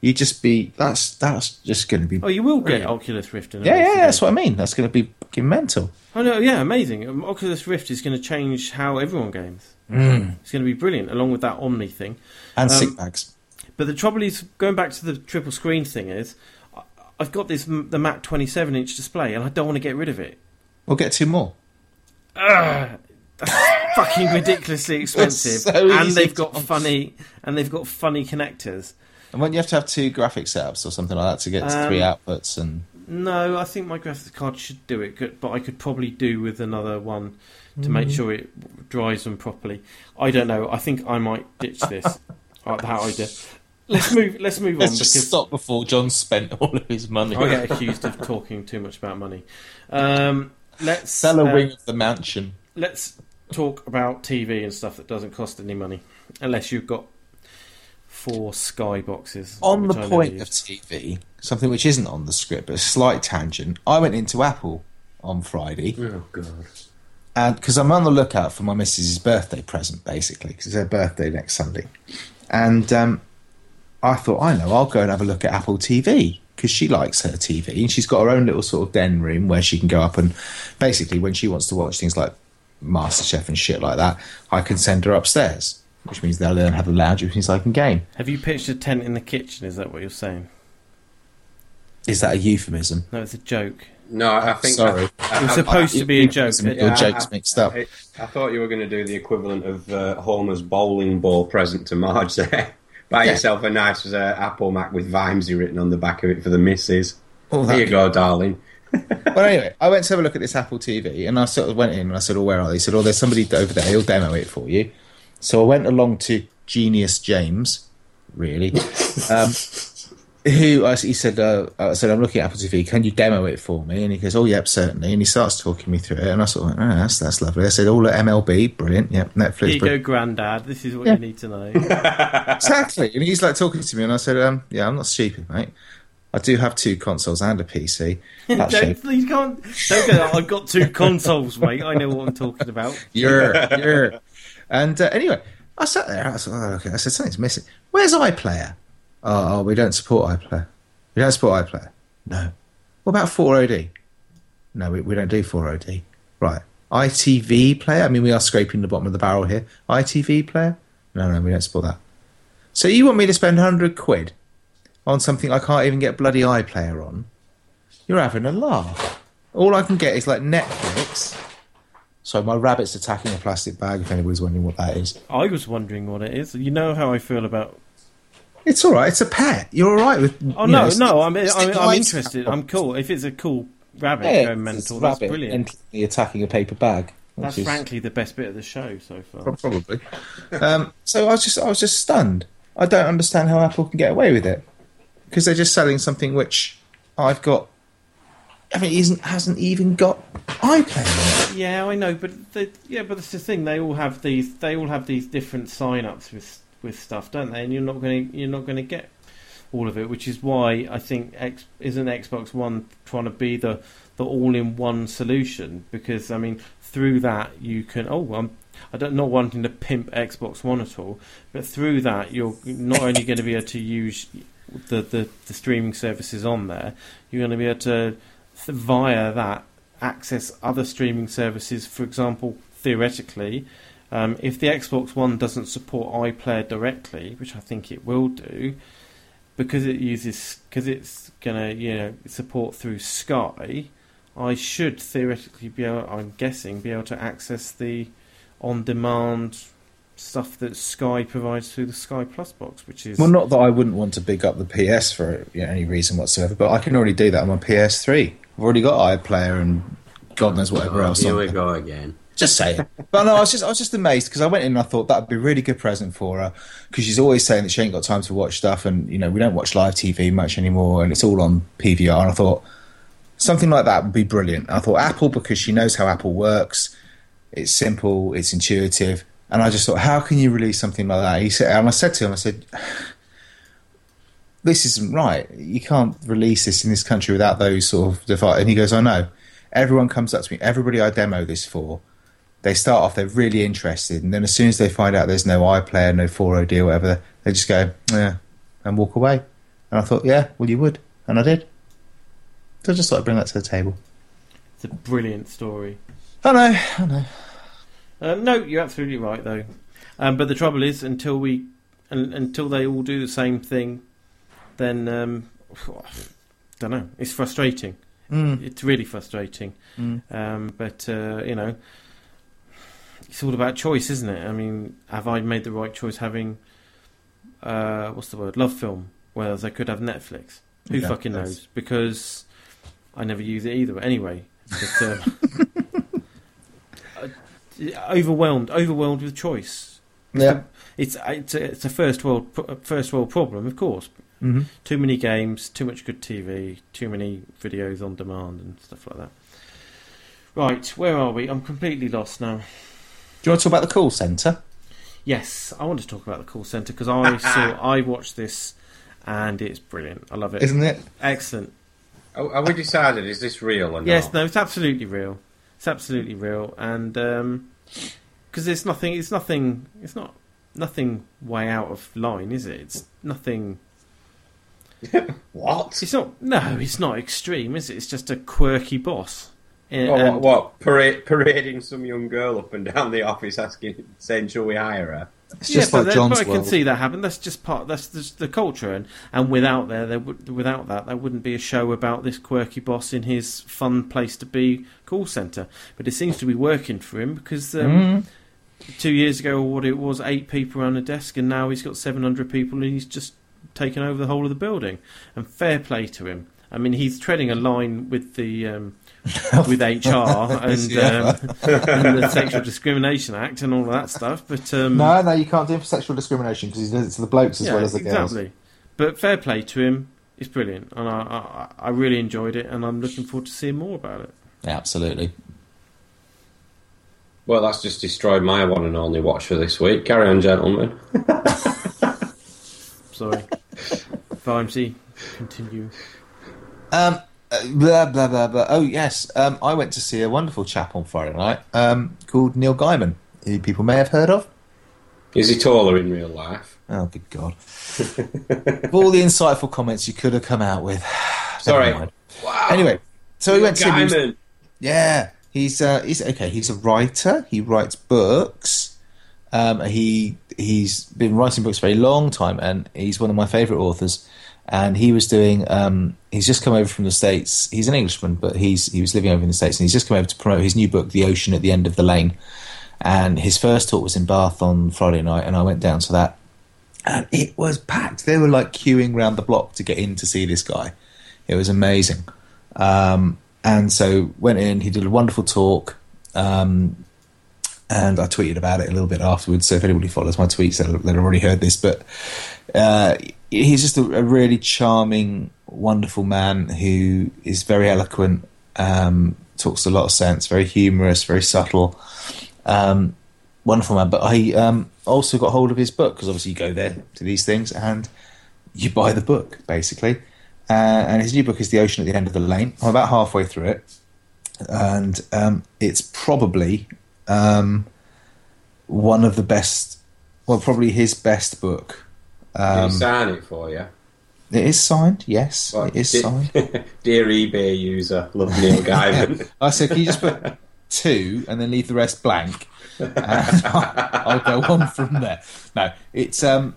you'd just be that's that's just going to be. Oh, you will get Oculus Rift. In a yeah, yeah, racing yeah, that's game. what I mean. That's going to be fucking mental. Oh no, yeah, amazing. Um, Oculus Rift is going to change how everyone games. Mm. It's going to be brilliant, along with that Omni thing. And Um, sick bags. But the trouble is, going back to the triple screen thing, is I've got this the Mac 27 inch display, and I don't want to get rid of it. We'll get two more. Ugh, that's fucking ridiculously expensive, so and they've got funny and they've got funny connectors. And when you have to have two graphic setups or something like that to get to Um, three outputs, and No, I think my graphics card should do it, but I could probably do with another one to Mm. make sure it dries them properly. I don't know. I think I might ditch this. that idea. Let's move. Let's move on let's just because stop before John spent all of his money. I get accused of talking too much about money. Um, let's Sell a uh, wing of the mansion. let's talk about TV and stuff that doesn't cost any money, unless you've got four Sky boxes. On the which I never point of TV, something which isn't on the script, but a slight tangent. I went into Apple on Friday, Oh god. and because I'm on the lookout for my missus's birthday present, basically, because it's her birthday next Sunday, and um, I thought, I know, I'll go and have a look at Apple TV because she likes her TV, and she's got her own little sort of den room where she can go up and basically, when she wants to watch things like MasterChef and shit like that, I can send her upstairs, which means they'll learn how to lounge, which means I can game. Have you pitched a tent in the kitchen? Is that what you're saying? Is that a euphemism? No, it's a joke. No, I think. Sorry. I, It was I- supposed to be a joke. Euphemism, Yeah, Your joke's I- mixed up. I, I thought you were going to do the equivalent of uh, Homer's bowling ball present to Marge there. Buy Yeah. yourself a nice uh, Apple Mac with Vimesy written on the back of it for the missus. Oh, Here you that- go, darling. Well, anyway, I went to have a look at this Apple TV, and I sort of went in and I said, "Oh, where are they?" He said, "Oh, there's somebody over there. He'll demo it for you." So I went along to Genius James, really, um, who I, he said, uh, "I said I'm looking at Apple TV. Can you demo it for me?" And he goes, "Oh, yep, certainly." And he starts talking me through it, and I sort of, went, "Oh, that's that's lovely." I said, "All at MLB, brilliant. Yep, Netflix, Here you brilliant." go, Grandad. This is what Yeah. you need to know. exactly. And he's like talking to me, and I said, um, "Yeah, I'm not stupid, mate. I do have two consoles and a PC." That don't, you can't. Don't go. I've got two consoles, mate. I know what I'm talking about. You're, you're. And uh, anyway, I sat there. I said, oh, okay. I said, something's missing. Where's iPlayer? Oh, oh, we don't support iPlayer. We don't support iPlayer. No. What about 4OD? No, we, we don't do 4OD. Right. ITV player? I mean, we are scraping the bottom of the barrel here. ITV player? No, no, we don't support that. So you want me to spend 100 quid on something I can't even get bloody iPlayer on? You're having a laugh. All I can get is like Netflix. So my rabbit's attacking a plastic bag. If anybody's wondering what that is, I was wondering what it is. You know how I feel about. it's all right. It's a pet. You're all right with. Oh no, know, no. I'm I'm, I'm interested. I'm cool. If it's a cool rabbit Yeah, going mental, that's rabbit brilliant. attacking a paper bag. which That's is- frankly the best bit of the show so far. Probably. um, so I was just I was just stunned. I don't understand how Apple can get away with it because they're just selling something which I've got. I mean, isn't hasn't even got iPlayer. Yeah, I know, but the, yeah, but that's the thing. They all have these. They all have these different sign-ups with with stuff, don't they? And you're not going to you're not going to get all of it, which is why I think X isn't Xbox One trying to be the the all-in-one solution because I mean through that you can. Oh, I'm. I don't not wanting to pimp Xbox One at all, but through that you're not only going to be able to use the, the, the streaming services on there, you're going to be able to via that access other streaming services. For example, theoretically, um, if the Xbox One doesn't support iPlayer directly, which I think it will do, because it uses because it's gonna you know support through Sky, I should theoretically be able. I'm guessing be able to access the on-demand stuff that Sky provides through the Sky Plus box, which is Well, not that I wouldn't want to big up the PS for you know, any reason whatsoever, but I can already do that on my PS3. I've already got iPlayer and God knows whatever else. Here on we go again. Just saying. but no, I was just I was just amazed because I went in and I thought that'd be a really good present for her because she's always saying that she ain't got time to watch stuff and you know we don't watch live TV much anymore and it's all on PVR and I thought something like that would be brilliant. I thought Apple because she knows how Apple works. It's simple, it's intuitive, and I just thought, how can you release something like that? He said, and I said to him, I said, this isn't right. You can't release this in this country without those sort of device. And he goes, I know. Everyone comes up to me. Everybody I demo this for, they start off, they're really interested. And then as soon as they find out there's no iPlayer, no 4OD or whatever, they just go, yeah, and walk away. And I thought, yeah, well, you would. And I did. So I just thought I'd bring that to the table. it's a brilliant story. I know, I know. Uh, no, you're absolutely right though. Um, but the trouble is, until we, un until they all do the same thing, then um, don't know. It's frustrating. Mm. It's really frustrating. Mm. Um, but uh, you know, it's all about choice, isn't it? I mean, have I made the right choice having uh, what's the word? Love film. Whereas I could have Netflix. Who Yeah, fucking that's- knows? Because I never use it either. Anyway, but, um, uh, overwhelmed, overwhelmed with choice. Yeah. It's it's a, it's a first world first world problem, of course. Hmm Too many games, too much good TV, too many videos on demand and stuff like that. Right, where are we? I'm completely lost now. Do you want to talk about the call centre? Yes, I want to talk about the call centre because I saw I watched this and it's brilliant. I love it. Isn't it? Excellent. Are, are we decided? Is this real or not? Yes, no, it's absolutely real. It's absolutely real, and because it's nothing, it's nothing, it's not nothing way out of line, is it? It's nothing. What? It's not. No, it's not extreme, is it? It's just a quirky boss. And- What, and- what, what parade, parading some young girl up and down the office asking, saying, "Shall we hire her?" It's just but like that- John's but I can see that happen. That's just part. That's just the culture, and and without there, there would without that, there wouldn't be a show about this quirky boss in his fun place to be call center. But it seems to be working for him because um, Mm. two years ago, what it was, eight people around a desk, and now he's got seven hundred people, and he's just taken over the whole of the building. And fair play to him. I mean, he's treading a line with the. Um, with HR and, Yeah. um, and the Sexual Discrimination Act and all of that stuff, but um, No, no, you can't do him for sexual discrimination because he does it to the blokes as yeah, well as the girls. exactly. But fair play to him. It's brilliant, and I, I, I really enjoyed it, and I'm looking forward to seeing more about it. Yeah, absolutely. Well, that's just destroyed my one and only watch for this week. Carry on, gentlemen. Sorry, Vimesy, continue. Um, uh, blah blah blah blah. Oh yes, um, I went to see a wonderful chap on Friday night um, called Neil Gaiman, who people may have heard of. Is he taller in real life? Oh, good God! of all the insightful comments you could have come out with. Sorry. Wow. Anyway, so we went to see. him. Yeah, he's uh, he's okay. He's a writer. He writes books. Um, he he's been writing books for a long time, and he's one of my favourite authors. And he was doing. Um, he's just come over from the states. He's an Englishman, but he's he was living over in the states, and he's just come over to promote his new book, The Ocean at the End of the Lane. And his first talk was in Bath on Friday night, and I went down to that, and it was packed. They were like queuing round the block to get in to see this guy. It was amazing. Um, and so went in. He did a wonderful talk, um, and I tweeted about it a little bit afterwards. So if anybody follows my tweets, they'll, they'll already heard this. But uh, he's just a, a really charming, wonderful man who is very eloquent, um, talks a lot of sense, very humorous, very subtle. Um, wonderful man. But I um, also got hold of his book because obviously you go there to these things and you buy the book basically. Uh, and his new book is The Ocean at the End of the Lane. I'm about halfway through it, and um, it's probably um, one of the best. Well, probably his best book. Did Um, he sign it for you? it is signed, yes, Well, it is di- signed. Dear eBay user, love Neil Gaiman. I said, can you just put two and then leave the rest blank? And I'll, I'll go on from there. No, it's um,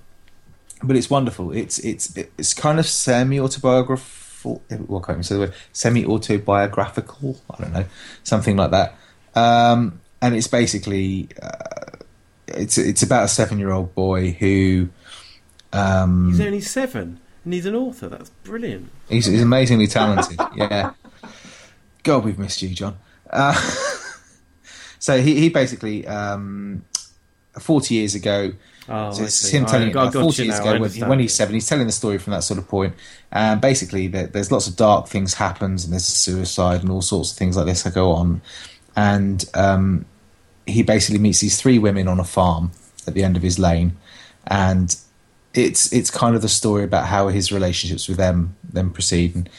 but it's wonderful. It's it's it's kind of semi autobiographical. What can't you say the word? Semi autobiographical. I don't know, something like that. Um, and it's basically uh, it's it's about a seven year old boy who. Um, He's only seven, and he's an author. That's brilliant. He's, he's amazingly talented. yeah. God, we've missed you, John. Uh, so he, he basically, um, 40 years ago, Oh, so I it's see. him I telling about got 40 years now, ago when, when he's seven. He's telling the story from that sort of point. And basically, there, there's lots of dark things happens, and there's a suicide and all sorts of things like this that go on. And um, he basically meets these three women on a farm at the end of his lane, and it's it's kind of the story about how his relationships with them then proceed. And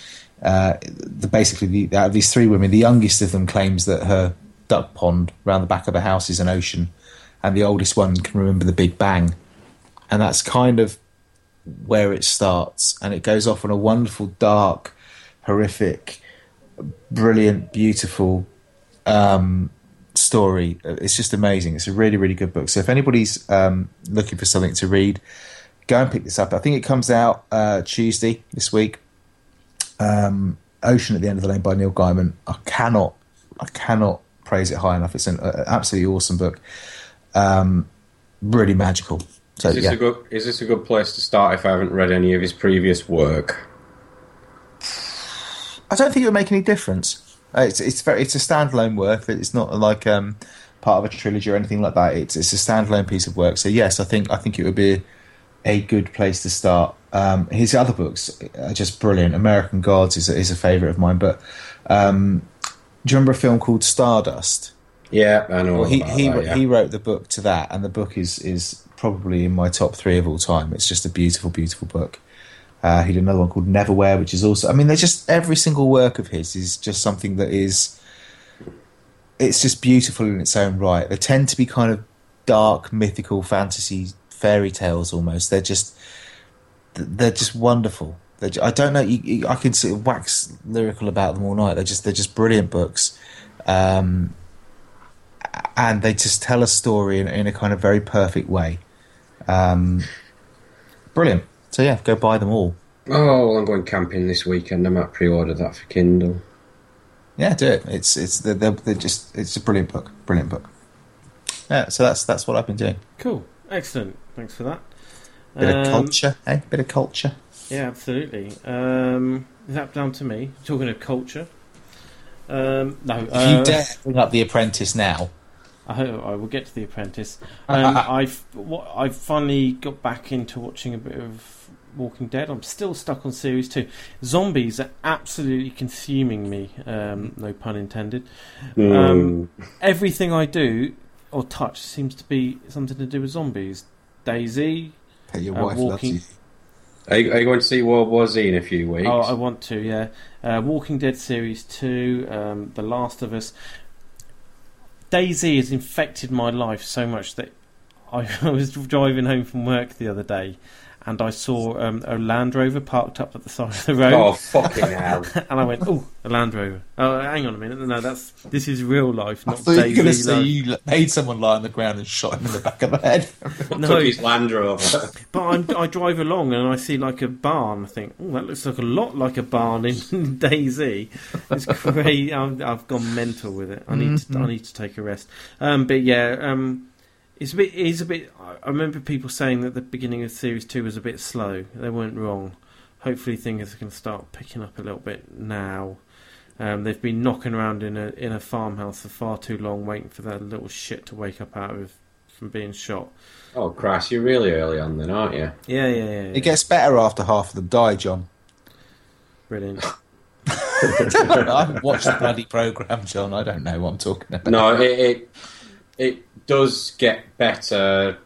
uh, the, basically, the, out of these three women, the youngest of them claims that her duck pond round the back of the house is an ocean, and the oldest one can remember the Big Bang, and that's kind of where it starts, and it goes off on a wonderful, dark, horrific, brilliant, beautiful um, story. It's just amazing. It's a really, really good book. So if anybody's um, looking for something to read, go and pick this up. I think it comes out uh, Tuesday this week. Um, Ocean at the End of the Lane by Neil Gaiman. I cannot, I cannot praise it high enough. It's an uh, absolutely awesome book. Um, really magical. So Is this yeah, a good? Is this a good place to start if I haven't read any of his previous work? I don't think it would make any difference. Uh, It's it's very it's a standalone work. It's not like um, part of a trilogy or anything like that. It's it's a standalone piece of work. So yes, I think I think it would be a good place to start. Um, his other books are just brilliant. American Gods is a, is a favorite of mine. But um, do you remember a film called Stardust? Yeah, I know. Well, he he that, yeah. he wrote the book to that, and the book is is probably in my top three of all time. It's just a beautiful, beautiful book. Uh, he did another one called Neverwhere, which is also. I mean, they're just every single work of his is just something that is. It's just beautiful in its own right. They tend to be kind of dark, mythical, fantasy, fairy tales almost. They're just, they're just wonderful. They're, ju- I don't know. You, you, I can sort of wax lyrical about them all night. They're just they're just brilliant books. um, and they just tell a story in, in a kind of very perfect way. Um, brilliant. So yeah, go buy them all. Oh, well, I'm going camping this weekend. I might pre-order that for Kindle. Yeah, do it. It's it's they're, they're, they're just it's a brilliant book. Brilliant book. Yeah, so that's that's what I've been doing. Cool, excellent. Thanks for that. Bit of Um, culture, eh? Bit of culture. Yeah, absolutely. Um, is that down to me? Talking of culture. Um, no, If uh, you dare bring up The Apprentice now, I hope I will get to the Apprentice. Um, I've what, I've finally got back into watching a bit of Walking Dead. I'm still stuck on series two. Zombies are absolutely consuming me. Um, no pun intended. Um, everything I do or touch seems to be something to do with zombies. DayZ. Hey, your Uh, wife walking- loves you. Are you, are you going to see World War Z in a few weeks? Oh, I want to. Yeah, uh, Walking Dead series two, um, The Last of Us. DayZ has infected my life so much that I, I was driving home from work the other day, and I saw um, a Land Rover parked up at the side of the road. oh fucking hell! And I went, "Oh, a Land Rover! Oh, hang on a minute! No, that's this is real life, I not thought you were going to say you made someone lie on the ground and shot him in the back of the head. No. Took his Land Rover. But I'm, I drive along and I see like a barn. I think, oh, that looks like a lot like a barn in DayZ. It's great. I'm, I've gone mental with it. I need to, I need to take a rest. Um, but yeah, um, it's a bit. It's a bit. I I remember people saying that the beginning of series two was a bit slow. They weren't wrong. Hopefully, things are going to start picking up a little bit now. Um, they've been knocking around in a in a farmhouse for far too long, waiting for that little shit to wake up out of from being shot. Oh Christ, you're really early on then, aren't you? Yeah, yeah, yeah. yeah. It gets better after half of them die, John. Brilliant. I haven't watched the bloody program, John. I don't know what I'm talking about. No, it, it it does get better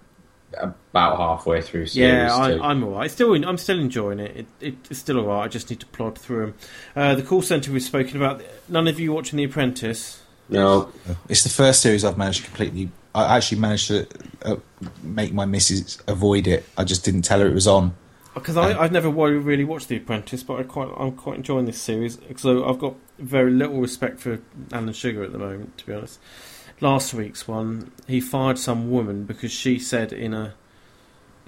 about halfway through series Yeah, I, two. I'm alright. Still, I'm still enjoying it. it, it it's still alright. I just need to plod through them. Uh, the call centre we've spoken about. None of you watching The Apprentice. no, It's the first series I've managed to completely. I actually managed to uh, make my missus avoid it. I just didn't tell her it was on. Because I I've never really watched The Apprentice, but I quite I'm quite enjoying this series. So I've got very little respect for Alan Sugar at the moment, to be honest. Last week's one, he fired some woman because she said in a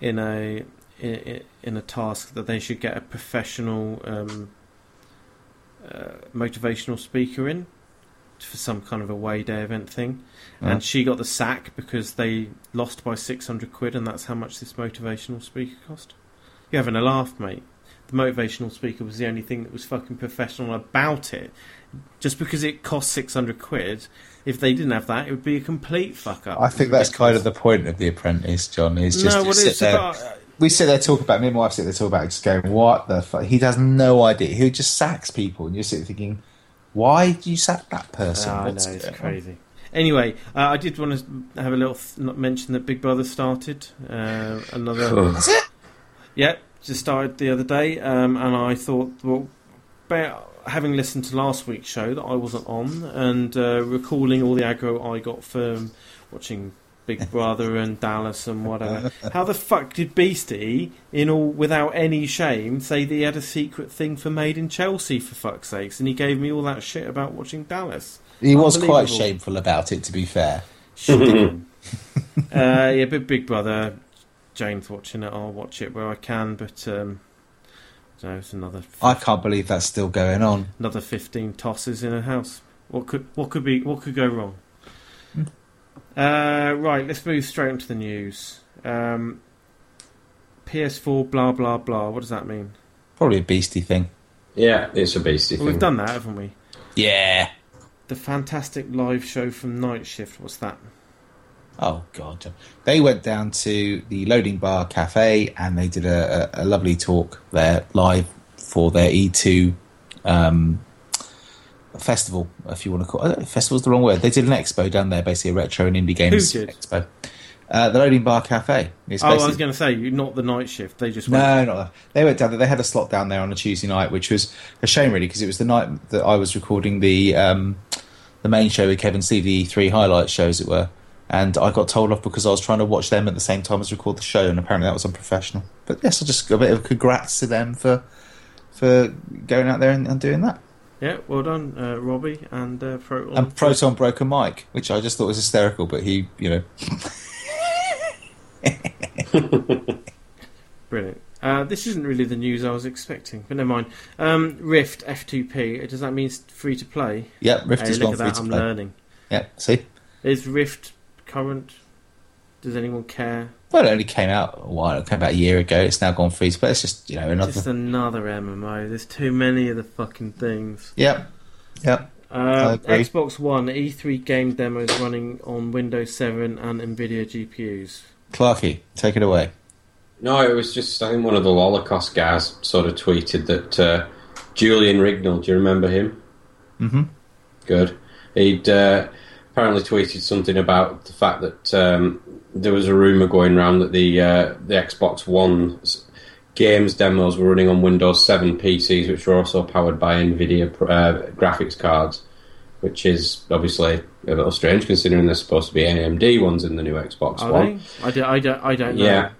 in a in, in a task that they should get a professional um, uh, motivational speaker in for some kind of away day event thing, Yeah. and she got the sack because they lost by six hundred quid, and that's how much this motivational speaker cost. You're having a laugh, mate. The motivational speaker was the only thing that was fucking professional about it. Just because it cost six hundred quid, if they didn't have that, it would be a complete fuck up. I think that's kind of the point of The Apprentice, John. Is just no, what sit there. about. we sit there talk about me and my wife sit there talk about it, just going, "What the fuck?" He has no idea. He just sacks people, and you're sitting thinking, "Why do you sack that person?" Know it's going on?" crazy. Anyway, uh, I did want to have a little th- mention that Big Brother started. Uh, another, it? yeah, just started the other day, um, and I thought, well, ba- having listened to last week's show that I wasn't on, and uh, recalling all the aggro I got from watching Big Brother and Dallas and whatever. How the fuck did Beastie, in all without any shame, say that he had a secret thing for Made in Chelsea for fuck's sakes, and he gave me all that shit about watching Dallas? He was quite shameful about it, to be fair. uh, yeah, but Big Brother, James watching it. I'll watch it where I can, but um, no, it's another I can't believe that's still going on. another fifteen tosses in a house. What could what could be what could go wrong? Uh, right, let's move straight into the news. Um, PS4, blah blah blah. What does that mean? Probably a beastie thing. yeah, it's a beastie Well, thing. we've done that, haven't we? Yeah. The fantastic live show from Night Shift. What's that? Oh god, they went down to the Loading Bar Cafe and they did a, a, a lovely talk there live for their E2 um, festival, if you want to call it. Festival's the wrong word. They did an expo down there, basically a retro and indie games did? expo. Uh, the Loading Bar Cafe. It's Oh, I was going to say not the Night Shift. They just went, No, not that. They went down there. They had a slot down there on a Tuesday night, which was a shame, really, because it was the night that I was recording the um, the main show with Kevin C, the three highlight shows, it were. And I got told off because I was trying to watch them at the same time as record the show, and apparently that was unprofessional. But yes, I just a bit of congrats to them for for going out there and, and doing that. Yeah, well done, uh, Robbie and uh, Proton. And Proton broke a mic, which I just thought was hysterical. But he, you know, Brilliant. Uh, this isn't really the news I was expecting, but never mind. Um, Rift F2P. Does that mean free to play? yeah, Rift Hey, has look gone at free that! to I'm play. learning. Yeah, see, Is Rift current? Does anyone care? well, it only came out a while. It came out a year ago. It's now gone free but. It's just you know another. Just another MMO. There's too many of the fucking things. Yep, yep. Uh. Xbox One E3 game demos running on Windows 7 and Nvidia GPUs. Clarky, take it away. No, it was just I think one of the Holocaust guys sort of tweeted that uh, Julian Rignall. Do you remember him? Mm-hmm. Good. He'd uh, apparently tweeted something about the fact that um, there was a rumor going around that the uh, the Xbox One games demos were running on Windows 7 PCs, which were also powered by Nvidia uh, graphics cards, which is obviously a little strange considering there's supposed to be AMD ones in the new Xbox Are One. they? I, do, I, don't, I don't know. Yeah.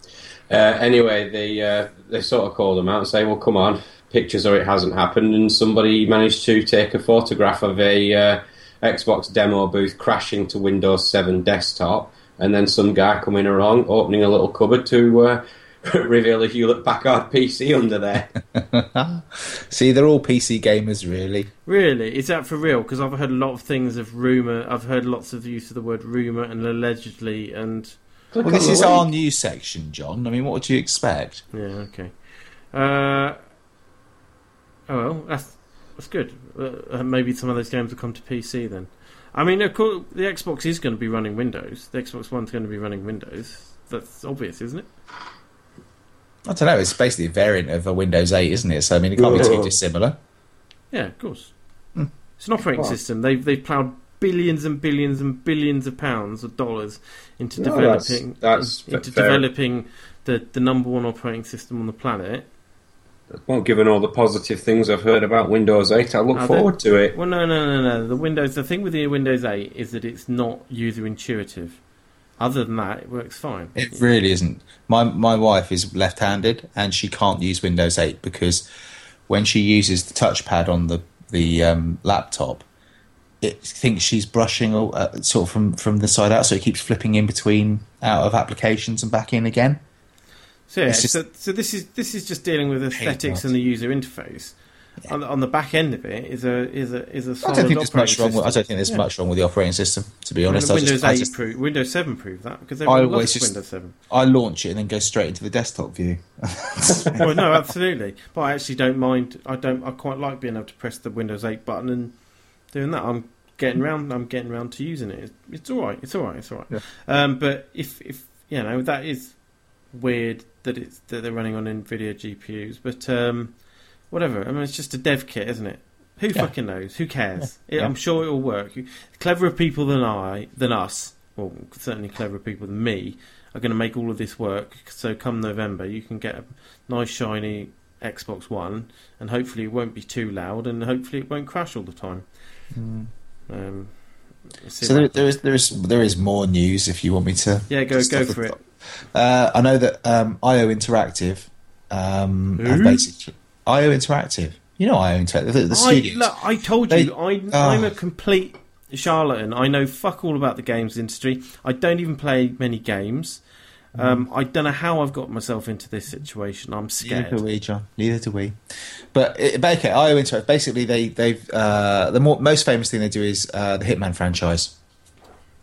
Uh, anyway, they uh, they sort of called them out and say, "Well, come on, pictures or it hasn't happened." And somebody managed to take a photograph of a uh, Xbox demo booth crashing to Windows 7 desktop, and then some guy coming along, opening a little cupboard to uh, reveal a Hewlett Packard PC under there. See, they're all PC gamers, really. Really? Is that for real? Because I've heard a lot of things of rumour. I've heard lots of use of the word rumour and allegedly and. Click Well, this is link. our news section, John. I mean, what would you expect? Yeah, okay. Uh, oh, well, that's, that's good. Uh, maybe some of those games will come to PC then. I mean, of course, the Xbox is going to be running Windows. The Xbox One's going to be running Windows. That's obvious, isn't it? I don't know. It's basically a variant of a Windows 8, isn't it? So I mean, it can't be too dissimilar. Yeah, of course. Hmm. It's an operating Well. system. They've they've ploughed billions and billions and billions of pounds of dollars into No, developing that's in- into fair. developing the the number one operating system on the planet. Well, given all the positive things I've heard about Windows 8, I look Are forward to it. Well, no, no, no, no. The Windows. The thing with the Windows 8 is that it's not user intuitive. Other than that, it works fine. It really isn't. My my wife is left-handed, and she can't use Windows 8 because when she uses the touchpad on the the um, laptop, it thinks she's brushing uh, sort of from from the side out, so it keeps flipping in between out of applications and back in again. So, yeah, so, so this is this is just dealing with aesthetics and the user interface. On, the, on the back end of it is a is a is a I solid don't think there's much wrong. With, I don't think there's Yeah. much wrong with the operating system. To be I mean, honest, I Windows just, I, 8 just, Windows 7 proved that because I everyone always loves just- Windows 7. I launch it and then go straight into the desktop view. well, no, absolutely. But I actually don't mind. I don't. I quite like being able to press the Windows 8 button and doing that. I'm getting round. I'm getting round to using it. It's, it's all right. It's all right. It's all right. Yeah. Um, but if if you know that is weird that it's that they're running on Nvidia GPUs. But um, whatever. I mean, it's just a dev kit, isn't it? Who Yeah. fucking knows? Who cares? Yeah. It- I'm sure it will work. Cleverer people than I, than us, well, certainly cleverer people than me, are going to make all of this work. So come November, you can get a nice shiny Xbox One, and hopefully it won't be too loud, and hopefully it won't crash all the time. Um, So there, there is there is there is more news if you want me to. yeah, go go for it. Uh, I know that um, IO Interactive um, have basically IO Interactive. You know IO Interactive, the, the I, look, I told They- you, I, Ah. I'm a complete charlatan. I know fuck all about the games industry. I don't even play many games. Mm. Um, I don't know how I've got myself into this situation. I'm scared. Neither do we, John. Neither do we. But, it, but okay, IO Interactive. Basically, they they've uh, the more, most famous thing they do is uh, the Hitman franchise.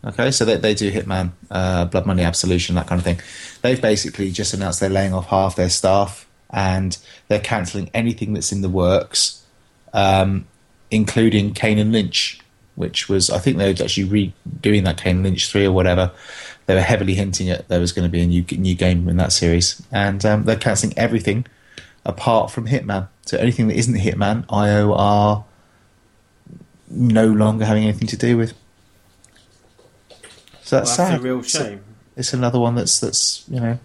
Okay, so they, they do Hitman, uh, Blood Money Absolution, that kind of thing. They've basically just announced they're laying off half their staff and they're cancelling anything that's in the works, um, including Kane and Lynch, which was I think they were actually redoing that Kane and Lynch three or whatever. They were heavily hinting at there was going to be a new new game in that series, and um, they're cancelling everything apart from Hitman. So anything that isn't Hitman, IO are no longer having anything to do with. So Well, that's that's sad. a real It's a- shame. it's another one that's that's you know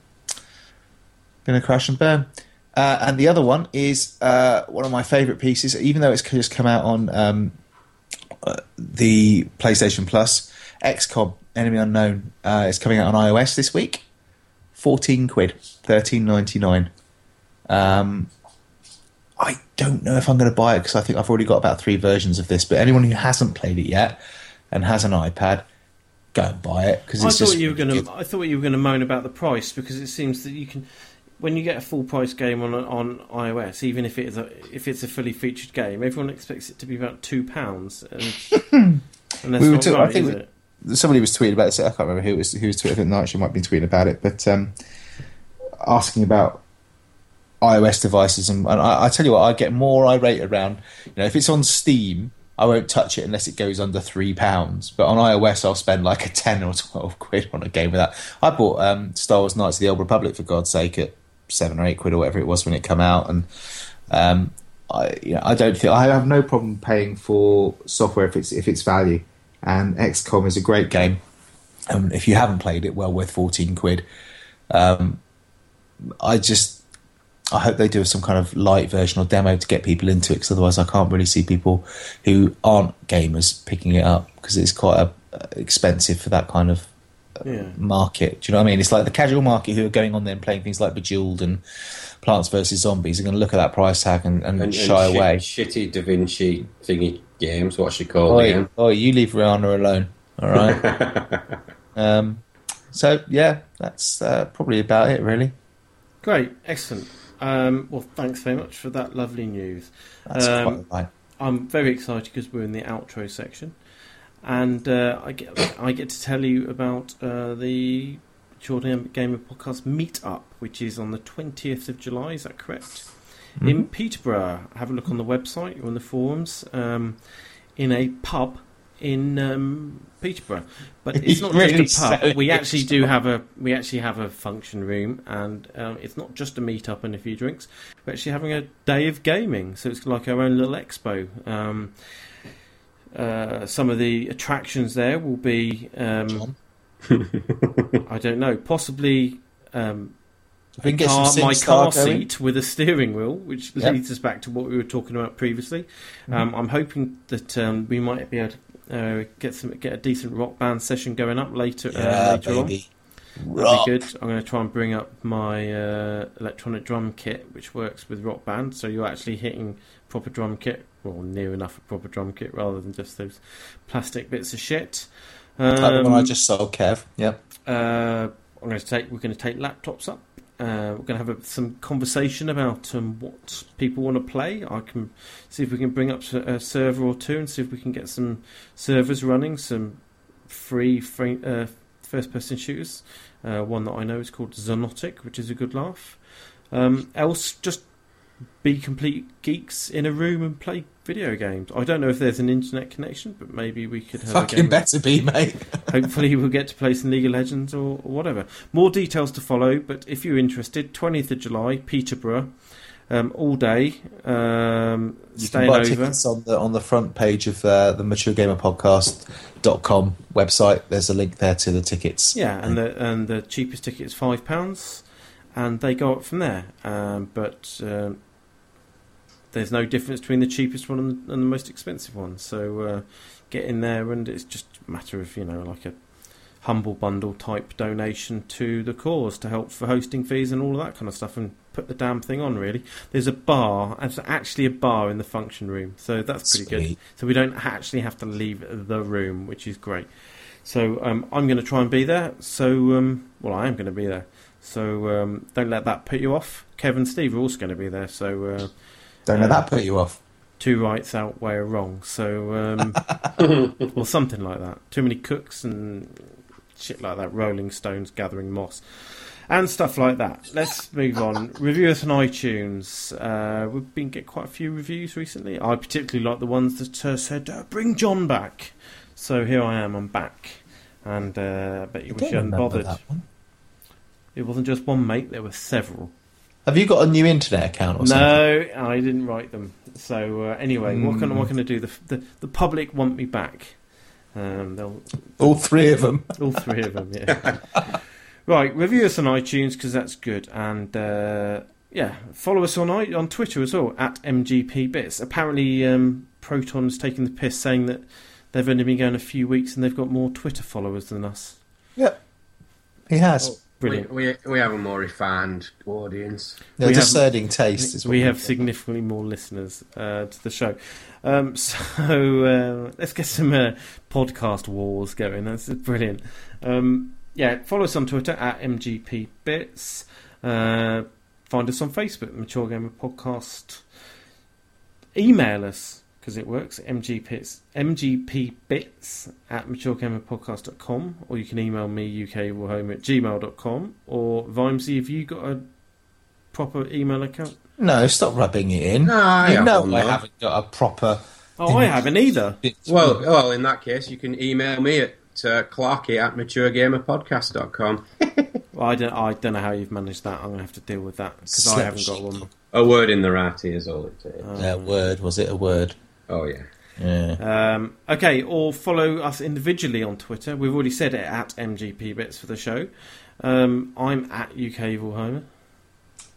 going to crash and burn. Uh, and the other one is uh, one of my favourite pieces, even though it's just come out on um, uh, the PlayStation Plus. XCOM Enemy Unknown uh, is coming out on iOS this week. Fourteen quid, thirteen ninety nine. Um, I don't know if I'm going to buy it because I think I've already got about three versions of this. But anyone who hasn't played it yet and has an iPad, go and buy it because I thought just you were going to. I thought you were going to moan about the price because it seems that you can, when you get a full price game on on iOS, even if it is a if it's a fully featured game, everyone expects it to be about two pounds, and, and that's We were not talking- I think is we- it? Somebody was tweeting about it. I can't remember who it was. Who was tweeting? I think Nigel might have been tweeting about it, but um, asking about iOS devices, and, and I, I tell you what, I get more irate around. You know, if it's on Steam, I won't touch it unless it goes under three pounds. But on iOS, I'll spend like a ten or twelve quid on a game with that. I bought um, Star Wars: Knights of the Old Republic for God's sake at seven or eight quid or whatever it was when it came out, and um, I, you know, I don't think I have no problem paying for software if it's if it's value. And XCOM is a great game. Um, if you haven't played it, well worth fourteen quid. Um, I just I hope they do some kind of light version or demo to get people into it, because otherwise I can't really see people who aren't gamers picking it up because it's quite a, uh, expensive for that kind of Yeah. market. Do you know what I mean? It's like the casual market who are going on there and playing things like Bejeweled and Plants vs Zombies are going to look at that price tag and, and, And, shy and away. shitty Da Vinci thingy games. What's she called Oi, again? oi, you leave Rihanna alone. All right. um, so yeah, that's uh, probably about it, really. Great, excellent. Um, well, thanks very much for that lovely news. That's Um, quite right. I'm very excited because we're in the outro section, and uh, I get I get to tell you about uh, the Jordan Gamer Podcast Meetup, which is on the 20th of July. Is that correct? In Peterborough, have a look on the website or on the forums. Um, in a pub in um, Peterborough, but it's not really just a pub. We actually do have a we actually have a function room, and um, it's not just a meet up and a few drinks. We're actually having a day of gaming, so it's like our own little expo. Um, uh, some of the attractions there will be um? I don't know, possibly um, we can get car, my car going. seat with a steering wheel, which Yep. leads us back to what we were talking about previously. Mm-hmm. Um, I'm hoping that um, we might be able to uh, get some get a decent rock band session going up later uh, Yeah, later on. baby. That'd Rock. be good. I'm going to try and bring up my uh, electronic drum kit, which works with Rock Band. So you're actually hitting proper drum kit, or near enough a proper drum kit, rather than just those plastic bits of shit. Like the one I Um, just sold, Kev. Yep. uh, I'm going to take. We're going to take laptops up. Uh, we're going to have a, some conversation about um, what people want to play. I can see if we can bring up a server or two and see if we can get some servers running, some free, free uh, first-person shooters. Uh, one that I know is called Xonotic, which is a good laugh. Um, else, just be complete geeks in a room and play video games. I don't know if there's an internet connection, but maybe we could have a Fucking better be, mate. Hopefully, we'll get to play some League of Legends or, or whatever. More details to follow, but if you're interested, 20th of July, Peterborough, um, all day, um, You can buy over. tickets on the on the front page of uh, the maturegamerpodcast.com website. There's a link there to the tickets. Yeah, and the and the cheapest ticket is five pounds, and they go up from there. Um, but um, there's no difference between the cheapest one and, and the most expensive one. So uh, get in there, and it's just a matter of you know like a humble bundle type donation to the cause to help for hosting fees and all of that kind of stuff, and put the damn thing on. Really, there's a bar. There's actually a bar in the function room, so that's pretty good. So we don't actually have to leave the room, which is great. So um, I'm going to try and be there. So um, well, I am going to be there. So um, don't let that put you off. Kevin Steve are also going to be there. So uh, Don't let Uh, that put you off. two rights outweigh a wrong. So um, or something like that. Too many cooks and shit like that. Rolling Stones gathering moss. And stuff like that. Let's move on. Review us on iTunes. Uh, we've been getting quite a few reviews recently. I particularly like the ones that uh, said, uh, "Bring John back." So here I am. I'm back, and uh, I bet you I wish you hadn't bothered. It wasn't just one mate. There were several. Have you got a new internet account or something? No, I didn't write them. So uh, anyway, what can Hmm. what can I do? The, the the public want me back. Um, they'll All three of them. all three of them. Yeah. right, review us on iTunes because that's good, and uh, yeah, follow us on on Twitter as well at MGP Bits. Apparently, um, Proton's taking the piss, saying that they've only been going a few weeks and they've got more Twitter followers than us. Yep, he has. Brilliant. We, we, we have a more refined audience. No, We have- discerning taste is what we have significantly more listeners uh, to the show. Um, so uh, let's get some uh, podcast wars going. That's brilliant. Um, yeah, follow us on Twitter at MGPBits. Uh, find us on Facebook, Mature Gamer Podcast. Email us because it works. MGPits, MGPBits at maturegamerpodcast.com or you can email me ukwarhome at gmail.com or Vimesy, have you got a proper email account? No, stop rubbing it in. No, I you know I haven't got a proper. Oh, I haven't either. Well, well, in that case, you can email me at uh, clarky at maturegamerpodcast.com. Well, I don't. I don't know how you've managed that. I'm gonna have to deal with that because I haven't got one. A word in the ratty is all it is. a word was it a word? Oh, yeah. Yeah. Um, okay, or follow us individually on Twitter. We've already said it at MGP Bits for the show. Um, I'm at UK Evil Homer.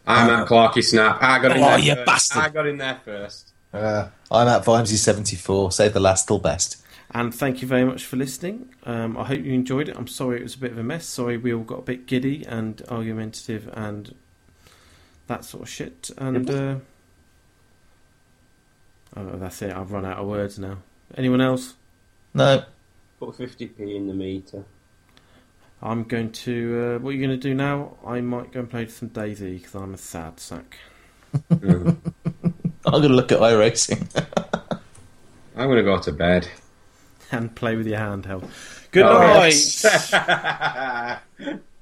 I'm at Clarky Snap. I got in Oh, there you first. bastard. I got in there first. Uh, I'm at Vimesy seventy four. Save the last till best. And thank you very much for listening. Um, I hope you enjoyed it. I'm sorry it was a bit of a mess. Sorry we all got a bit giddy and argumentative and that sort of shit. And uh, oh, that's it. I've run out of words now. Anyone else? No, Put 50p in the meter. I'm going to. Uh, what are you going to do now? I might go and play some DayZ because I'm a sad sack. I'm going to look at iRacing. I'm going to go to bed. And play with your handheld. Good Oh, night. yes.